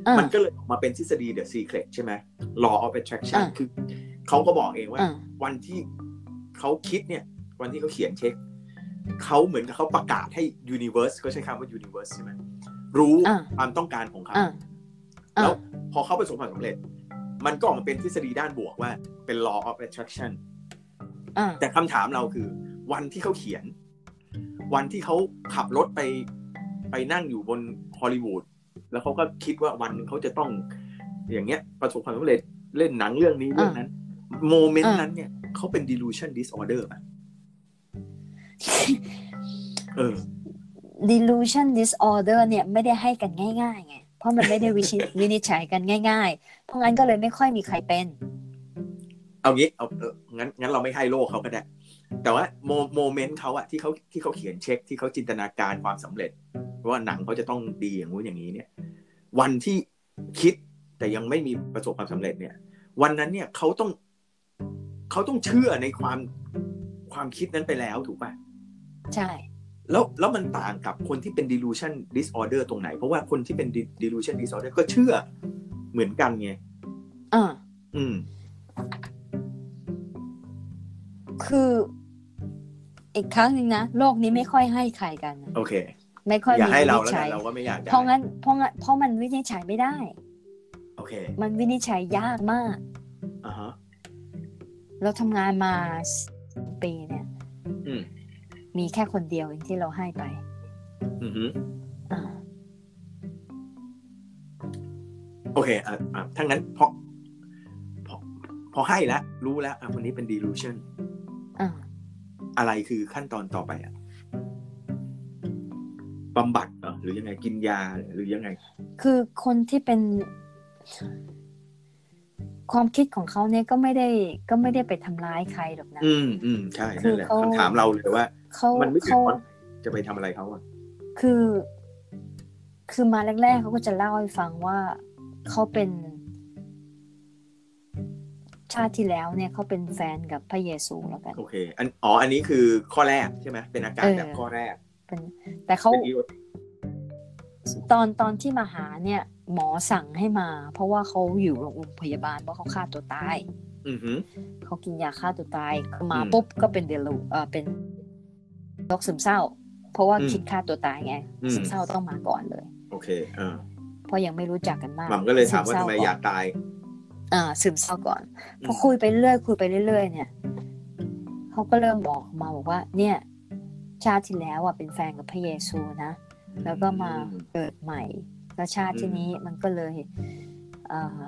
อ่ามันก็เลยออกมาเป็นทฤษฎี the secret ใช่ไหม law of attraction อ่าคือเขาก็บอกเองว่าอ่า วันที่เขาคิดเนี่ย วันที่เขาเขียนเช็คเขาเหมือนกับเขาประกาศให้ universe เขาใช้คำว่า universe ใช่ไหมรู้อ่าความต้องการของเขาอ่าแล้วอ่าพอเขาประสบความสำเร็จ มันก็ออกมาเป็นทฤษฎีด้านบวกว่าเป็น law of attraction อ่าแต่คำถามเราคือ วันที่เขาเขียน วันที่เขาขับรถไปไปนั่งอยู่บนฮอลลีวูดแล้วเขาก็คิดว่าวันหนึงเขาจะต้อง อย่างเงี้ย ประสบความสำเร็จเล่นหนังเรื่องนี้เรื่องนั้นโมเมนต์อ่านั้นเนี่ยเขาเป็น delusion disorder ป่ะเออ delusion disorder เนี่ยไม่ได้ให้กันง่ายๆไง เพราะมันไม่ได้วิชิวินิจฉัยกันง่าย ๆ เพราะงั้นก็เลยไม่ค่อยมีใครเป็น เอางี้เอาเอองั้นงั้นเราไม่ให้โลกเขาก็ได้แต่ว่าโมโมเมนต์เขาอะที่เขาที่เขาเขียนเช็คที่เขาจินตนาการความสำเร็จว่าหนังเขาจะต้องดีอย่างนู้นอย่างนี้เนี่ย วันที่คิดแต่ยังไม่มีประสบความสำเร็จเนี่ย วันนั้นเนี่ยเขาต้องเขาต้องเชื่อในความความคิดนั้นไปแล้วถูกป่ะใช่ แล้วแล้วมันต่างกับคนที่เป็น delusion disorder ตรงไหน เพราะว่าคนที่เป็น delusion disorder ก็เชื่อเหมือนกันไงอ่าอืม คืออีกครั้งหนึ่งนะ โลกนี้ไม่ค่อยให้ใครกันนะโอเค ไม่ค่อยอย่ามีให้วิเรานิจแล้วฉักันยเราก็ไม่อยากได้เพราะงั้นเพราะงั้นเพราะมันวินิจฉัยไม่ได้ โอเค มันวินิจฉัยยากมากอ่าฮะเราทำงานมาปีเนี่ย อืม มีแค่คนเดียวเองที่เราให้ไป อือฮึอ่าโอเคอะอะถ้างั้นพอพอพอให้แล้วรู้แล้วอะคนนี้เป็น delusion อ่าอะไรคือขั้นตอนต่อไปอะบำบัดเหรอหรือยังไงกินยาหรือยังไง คือคนที่เป็น ความคิดของเขาเนี่ยก็ไม่ได้ก็ไม่ได้ไปทำร้ายใครหรอกนะอืมอืมใช่คืนั่อนแหละเขาคำถามเราเลยว่าเขามันไม่เดือดเขาร้อนจะไปทำอะไรเขาอะคือ คือมาแรกๆเขาก็จะเล่าให้ฟังว่าเขาเป็นชาติที่แล้วเนี่ยเขาเป็นแฟนกับพระเยซูแล้วกัน โอเค อันอ๋ออันนี้คือข้อแรกใช่ไหมเป็นอาการเออแบบข้อแรก เป็น แต่เขาเป็นอีโอต อนตอนที่มาหาเนี่ยหมอสั่งให้มา เพราะว่าเขาอยู่โรงพยาบาลเพราะเขาฆ่าตัวตายอือหือเขากินยาฆ่าตัวตายเขามาอืมปุ๊บก็เป็นเดลูเออเป็นโรคซึมเศร้า เพราะว่าอืมคิดฆ่าตัวตายไงอืมซึมเศร้าต้องมาก่อนเลย โอเคเออเพราะยังไม่รู้จักกันมากหม่ำก็เลยถามว่าซึทำไมเศร้อยากตายอ่าซึมเศร้าก่อนพอมคุยไปเรื่อยคุยไปเรื่อยเนี่ยเขาก็เริ่มบอกมาบอกว่า เนี่ย ชาติที่แล้วอะเป็นแฟนกับพระเยซูนะ แล้วก็มาเกิดใหม่แล้วชาติที่นี้มันก็เลยเออ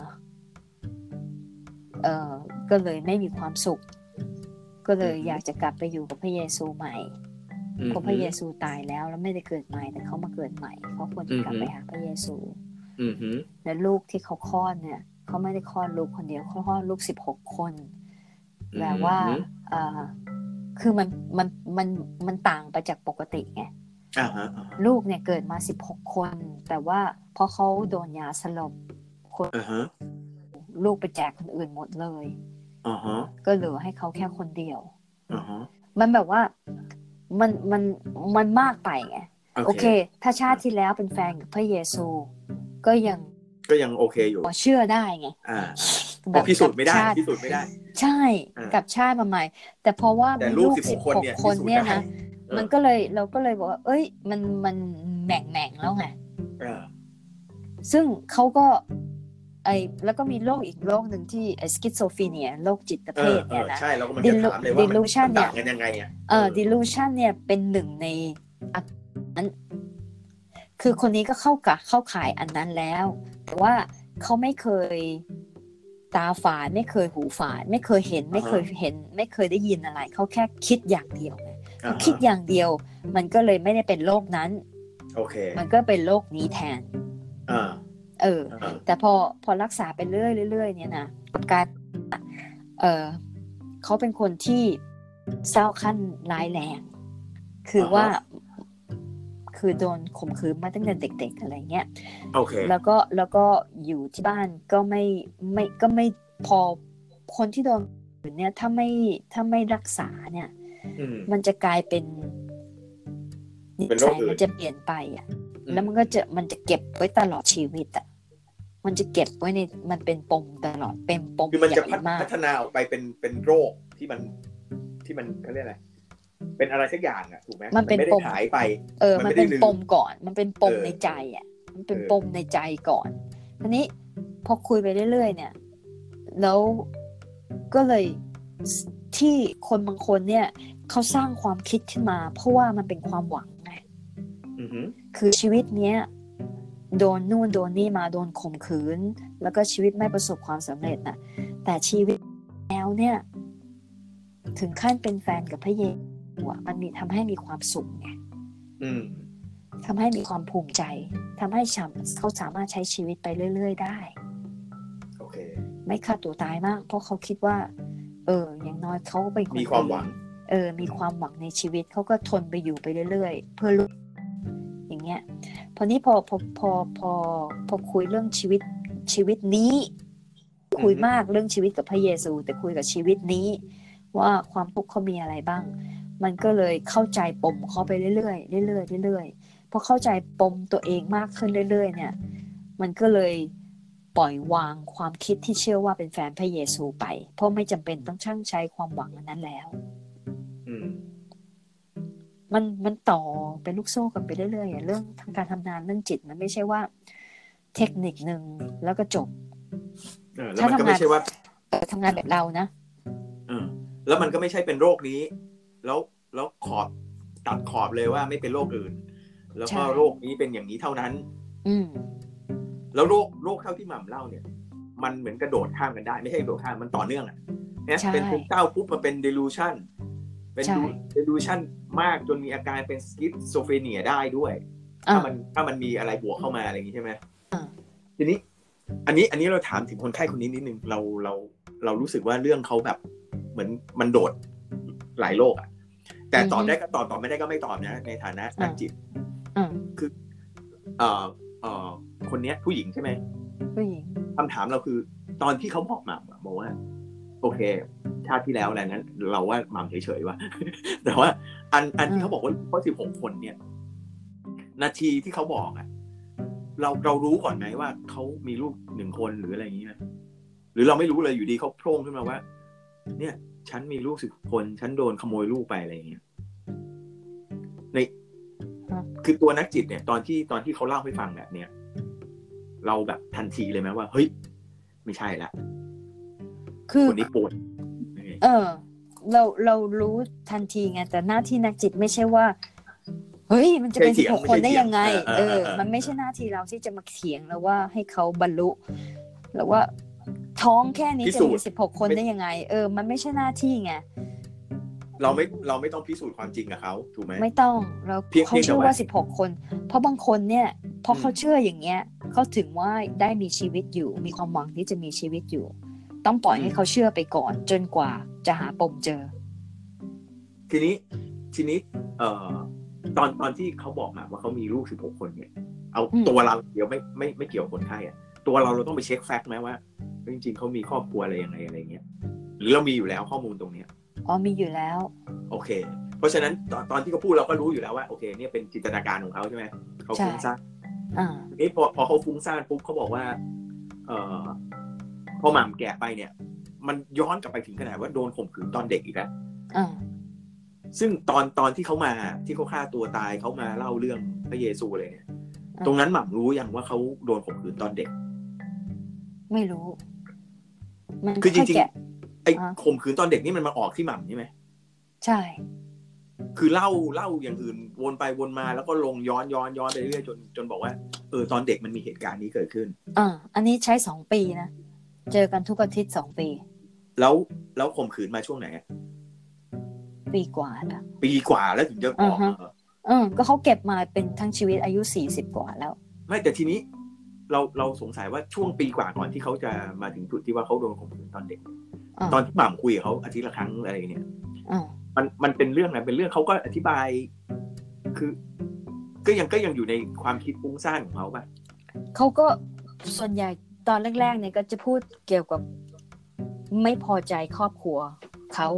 เออก็เลยไม่มีความสุข ก็เลยอยากจะกลับไปอยู่กับพระเยซูใหม่อืมเพราะพระเยซูตายแล้วแล้วไม่ได้เกิดใหม่ แต่เขามาเกิดใหม่เขาควรจะกลับอือฮึไปหาพระเยซูอือหือและลูกที่เขาคลอดเนี่ยเขาไม่ได้คลอดลูกคนเดียวเขาคลอดลูกสิบหกคนแต่ว่าเออคือมันมันมันมันต่างไปจากปกติไงอ่าฮะอ่าฮะ ลูกเนี่ยเกิดมาสิบหกคน แต่ว่าเพราะเขาโดนยาสลบอ่าฮะลูกไปแจกคนอื่นหมดเลยอ่าฮะก็เหลือให้เขาแค่คนเดียวอ่าฮะมันแบบว่ามันมันมันมากไปไงโอเค ถ้าชาติที่แล้วเป็นแฟนกับพระเยซู ก็ยังก็ยังโอเคอยู่พอเชื่อได้ไงอ่าเพราะพิสูจน์ไม่ได้กับชาติพิสูจน์ไม่ได้ ใช่อ่ากับชาติมาใหม่ แต่เพราะว่าแต่มีลูลูกก16สิบคนหกเนี่ยคนพิสูจน์เนี่ยได้นะเออ มันก็เลยเราก็เลยบอกว่า เอ้ย มันมันแหม่งแหม่งๆแล้วไงเออซึ่งเขาก็ ไอแล้วก็มีโรคอีกโรคหนึ่งที่สกิสโซฟีเนียโรคจิตเอเภอทเอเนี่ยอนะใช่เราก็มันจะ Delu- ถามเลยว่ามัน delusion มันต่างกันยังไงอะเออ delusion เนี่ยเป็นหนึ่งในอาการนั้นคือคนนี้ก็เข้ากับเข้าขายอันนั้นแล้ว แต่ว่าเขาไม่เคยตาฝาดไม่เคยหูฝาดไม่เคยเห็น ไม่เคยเห็น ไม่เคยได้ยินอะไร เขาแค่คิดอย่างเดียวไงอ่า เขาฮะคิดอย่างเดียว มันก็เลยไม่ได้เป็นโรคนั้น โอเค มันก็เป็นโรคนี้แทนอ่าเอออ่าแต่พอพอรักษาไปเรื่อยๆเรื่อยๆเนี่ยนะการเออเขาเป็นคนที่เศร้าขั้นร้ายแรง คือว่าคือโดนข่มขืนมาตั้งแต่เด็ก ๆ อะไรเงี้ย โอเค แล้วก็แล้วก็อยู่ที่บ้านก็ไม่ไม่ก็ไม่พอคนที่โดนข่มขืนเนี่ยถ้าไม่ถ้าไม่รักษาเนี่ยอื มมันจะกลายเป็นนิเป็นโรสัคยอื่นมันจะเปลี่ยนไปอะ แล้วมันก็จะมันจะเก็บไว้ตลอดชีวิตอะ มันจะเก็บไว้ในมันเป็นปมตลอดเป็นปมคือมันใหจะญ่พัฒมากพัฒนาออกไปเป็นเป็นโรคที่มันที่มันเขาเรียกอะไรเป็นอะไรสักอย่างอะถูกไหมมันเป็นไม่ได้ปมหายไป เออ มันมันไม่ได้เป็นลืมปมก่อน มันเป็นปมเออในใจอะ มันเป็นเออปมในใจก่อนทีนี้พอคุยไปเรื่อยๆเนี่ย แล้วก็เลย ที่คนบางคนเนี่ยเขาสร้างความคิดขึ้นมา เพราะว่ามันเป็นความหวังไงอือหือคือชีวิตเนี้ยโดนนู่นโดนนี่มาโดนข่มขืน แล้วก็ชีวิตไม่ประสบความสำเร็จนะแต่ชีวิตแล้วเนี่ย ถึงขั้นเป็นแฟนกับพระเยซูอะมันมีทำให้มีความสุขไงอืมทำให้มีความภูมิใจทำให้ชำเขาสามารถใช้ชีวิตไปเรื่อย ๆ ได้ โอเค ไม่ฆ่าตัวตายมาก เพราะเขาคิดว่าเอออย่างน้อยเขาก็เป็นคนมีความหวังดีเออ มีความหวังในชีวิตเขาก็ทนไปอยู่ไปเรื่อยๆ เพื่อลูกอย่างเงี้ย พอนี้พอพอพอพอพอคุยเรื่องชีวิตชีวิตนี้ คุยอือฮึมากเรื่องชีวิตกับพระเยซู แต่คุยกับชีวิตนี้ ว่าความทุกข์เขามีอะไรบ้าง มันก็เลยเข้าใจปมเขาไปเรื่อยๆเรื่อยๆเรื่อยๆพอเข้าใจปมตัวเองมากขึ้นเรื่อย ๆ เนี่ย มันก็เลย ปล่อยวางความคิดที่เชื่อว่าเป็นแฟนพระเยซูไป เพราะไม่จำเป็นต้องช่างใช้ความหวังอันนั้นแล้วอืมมันมันต่อเป็นลูกโซ่กันไปเรื่อยๆอะเรื่องทางการทำงานเรื่องจิตมันไม่ใช่ว่า เทคนิคหนึ่งแล้วก็จบเออแล้วมันก็ไม่ใช่ว่าเออทำงานแบบเรานะเออแล้วมันก็ไม่ใช่เป็นโรคนี้ แล้วแล้วขอบตัดขอบเลยว่าไม่เป็นโรคอื่น แล้วก็ใช่โรคนี้เป็นอย่างนี้เท่านั้น อืม แล้วโรคโรคเท่าที่หม่ำเล่าเนี่ย มันเหมือนกระโดดข้ามกันได้ ไม่ใช่กระโดดข้ามมันต่อเนื่องอะเนี่ยใช่เป็นภูมิเก้าปุ๊บมาเป็น delusion เป็นใช่ delusion มากจนมีอาการเป็น schizophrenia ได้ด้วยอะถ้ามันถ้ามันมีอะไรบวกเข้ามาอะไรอย่างนี้ใช่ไหมอ่าทีนี้ อันนี้อันนี้เราถามถึงคนไข้คนนี้นิดนึงเราเราเรารู้สึกว่าเรื่องเขาแบบเหมือนมันโดดหลายโรคอะแต่ตอบได้ก็ตอบตอบไม่ได้ก็ไม่ตอบนะ ในฐานะนักจิตอ่าเอ่อ เอ่อคนเนี้ยผู้หญิงใช่ไหมผู้หญิงคำถามเราคือ ตอนที่เขาบอกมาบอกว่า โอเค ชาติที่แล้วอะไรนั้น เราว่าหม่ำเฉยๆว่าแต่ว่า อันอันที่เขาบอกว่าเพราะสิบหกคนเนี่ย นาทีที่เขาบอกอะเราเรารู้ก่อนไหมว่าเขามีลูกหนึ่งคนหรืออะไรอย่างนี้นะหรือเราไม่รู้เลยอยู่ดีเขาโพร่งขึ้นมาว่า เนี่ย ฉันมีลูกสิบคน ฉันโดนขโมยลูกไปอะไรอย่างเงี้ยในฮะ คือตัวนักจิตเนี่ยตอนที่ตอนที่เขาเล่าให้ฟังแบบเนี้ยเราแบบทันทีเลยไหมว่า เฮ้ย ไม่ใช่ละคือคนนี้ปวดเออ เราเรารู้ทันทีไงแต่หน้าที่นักจิตไม่ใช่ว่า เฮ้ย มันจะเป็นไม่ใช่สิบหกเถียงคนได้ยังไงไม่ใช่เอเถียงอเออเออ มันไม่ใช่หน้าที่เราที่จะมาเถียงแล้วว่าให้เขาบรรลุหรือว่าท้องแค่นี้พิจะสูมีจน์สิบหกคนไม่ได้ยังไง เออ มันไม่ใช่หน้าที่ไง เราไม่เราไม่ต้องพิสูจน์ความจริงกับเขาถูกไหมไม่ต้องเราเพียงเขาเชื่อเพียงแต่ว่าว่าสิบหกคน เพราะบางคนเนี่ยพอเขาอืมเชื่ออย่างเงี้ยเขาถึงว่าได้มีชีวิตอยู่ มีความหวังที่จะมีชีวิตอยู่ ต้องปล่อยให้เขาเชื่อไปก่อน จนกว่าจะหาปมเจอ ทีนี้ทีนี้ เอ่อตอนตอนที่เขาบอกมาว่าเขามีลูกสิบหกคนเนี่ย เอาอืมตัวเราเดี๋ยวไม่ไม่ไม่เกี่ยวกับคนไข้อะตัวเราเราต้องไปเช็คแฟกต์ไหมว่าจริงๆเขามีครอบครัวอะไรยังไงอะไรเงี้ยหรือเรามีอยู่แล้วข้อมูลตรงเนี้ย อ๋อมีอยู่แล้ว โอเค เพราะฉะนั้นตอนตอนที่เขาพูดเราก็รู้อยู่แล้วว่าโอเคเนี่ยเป็นจินตนาการของเขาใช่ไหมเขาใช่ฟุ้งซ่านอ่าทีนี้พอพอเขาฟุ้งซ่านปุ๊บเขาบอกว่า เอ่อพอหม่ำแก่ไปเนี่ย มันย้อนกลับไปถึงขนาดว่าโดนข่มขืนตอนเด็กอีกแล้วอ่าซึ่งตอนตอนที่เขามาที่เขาฆ่าตัวตายเขามาเล่าเรื่องพระเยซูเลยเนี่ยอ่าตรงนั้นหม่ำรู้ยังว่าเขาโดนข่มขืนตอนเด็ก ไม่รู้ มันคือจริงๆแกะ ไอ้อ่าข่มขืนตอนเด็กนี่มันมาออกที่หม่ำใช่ไหมใช่ คือเล่าเล่าอย่างอื่นวนไปวนมาแล้วก็ลงย้อนย้อนย้อนไปเรื่อยๆจนจนบอกว่าเออตอนเด็กมันมีเหตุการณ์นี้เกิดขึ้นอ่าอันนี้ใช้สองปีนะเจอกันทุกอาทิตย์สองปี แล้วแล้วข่มขืนมาช่วงไหนอะปีกว่าละปีกว่าแล้วถึงจะออกอ่าฮะเออเออก็เขาเก็บมาเป็นทั้งชีวิตอายุสี่สิบกว่าแล้ว ไม่แต่ทีนี้เราเราสงสัยว่าช่วงปีกว่าก่อนที่เขาจะมาถึงจุดที่ว่าเขาโดนข่มขืนตอนเด็กอ่า ตอนที่หม่ำคุยกับเขาอาทิตย์ละครั้งอะไรเนี่ยอ่ามันมันเป็นเรื่องอะไรเป็นเรื่องเขาก็อธิบาย คือ ก็ยังก็ยังอยู่ในความคิดฟุ้งซ่านของเขาป่ะเขาก็ส่วนใหญ่ตอนแรกๆเนี่ยก็จะพูดเกี่ยวกับไม่พอใจครอบครัวเขา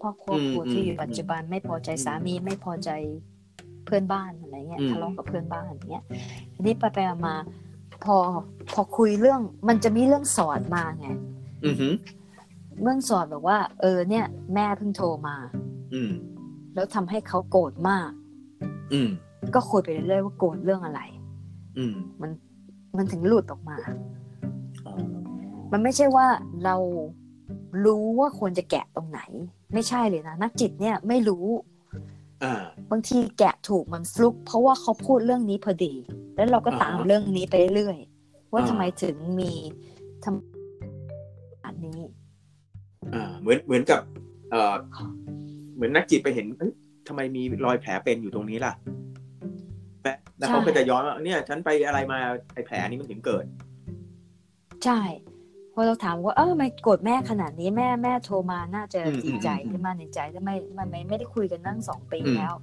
พ่อครอบครัวอืมที่อยู่อืมปัจจุบันไม่พอใจสามีไม่พอใจเพื่อนบ้านอะไรเงี้ยอืมทะเลาะกับเพื่อนบ้านอย่างเงี้ยทีนี้ไปไปๆมาๆพอพอคุยเรื่อง มันจะมีเรื่องสอนมาไงอือหือ เรื่องสอนแบบว่า เออเนี่ย แม่เพิ่งโทรมา อืม แล้วทำให้เขาโกรธมาก อืม ก็คุยไปเรื่อยๆว่าโกรธเรื่องอะไร อืม มันถึงหลุดออกมาอ๋อมันไม่ใช่ว่าเรารู้ว่าควรจะแกะตรงไหน ไม่ใช่เลยนะนักจิตเนี่ยไม่รู้อ่าบางทีแกะถูกมันฟลุก เพราะว่าเขาพูดเรื่องนี้พอดี แล้วเราก็ตามอ่าฮะเรื่องนี้ไปเรื่อยๆว่าอ่าทำไมถึงมีทำอันนี้อ่า เหมือนเหมือนกับเอ่อเหมือนนักจิตไปเห็นเอ้ยทำไมมีรอยแผลเป็นอยู่ตรงนี้ล่ะแปะแล้วเขาใช่ก็จะย้อนว่าเนี่ย ฉันไปอะไรมาไอ้แผลนี้มันถึงเกิด ใช่พอเราถามว่าเออทำไมโกรธแม่ขนาดนี้แม่แม่โทรมาน่าจะอืมดีใจอืมขึ้นมาในใจทำไมมันไม่ไม่ได้คุยกันนั่งสองปีอืมแล้ว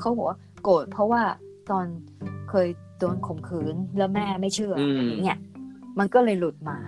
เขาบอกว่าโกรธเพราะว่าตอนเคยโดนข่มขืนแล้วแม่ไม่เชื่อออืมอย่างเงี้ยมันก็เลยหลุดมา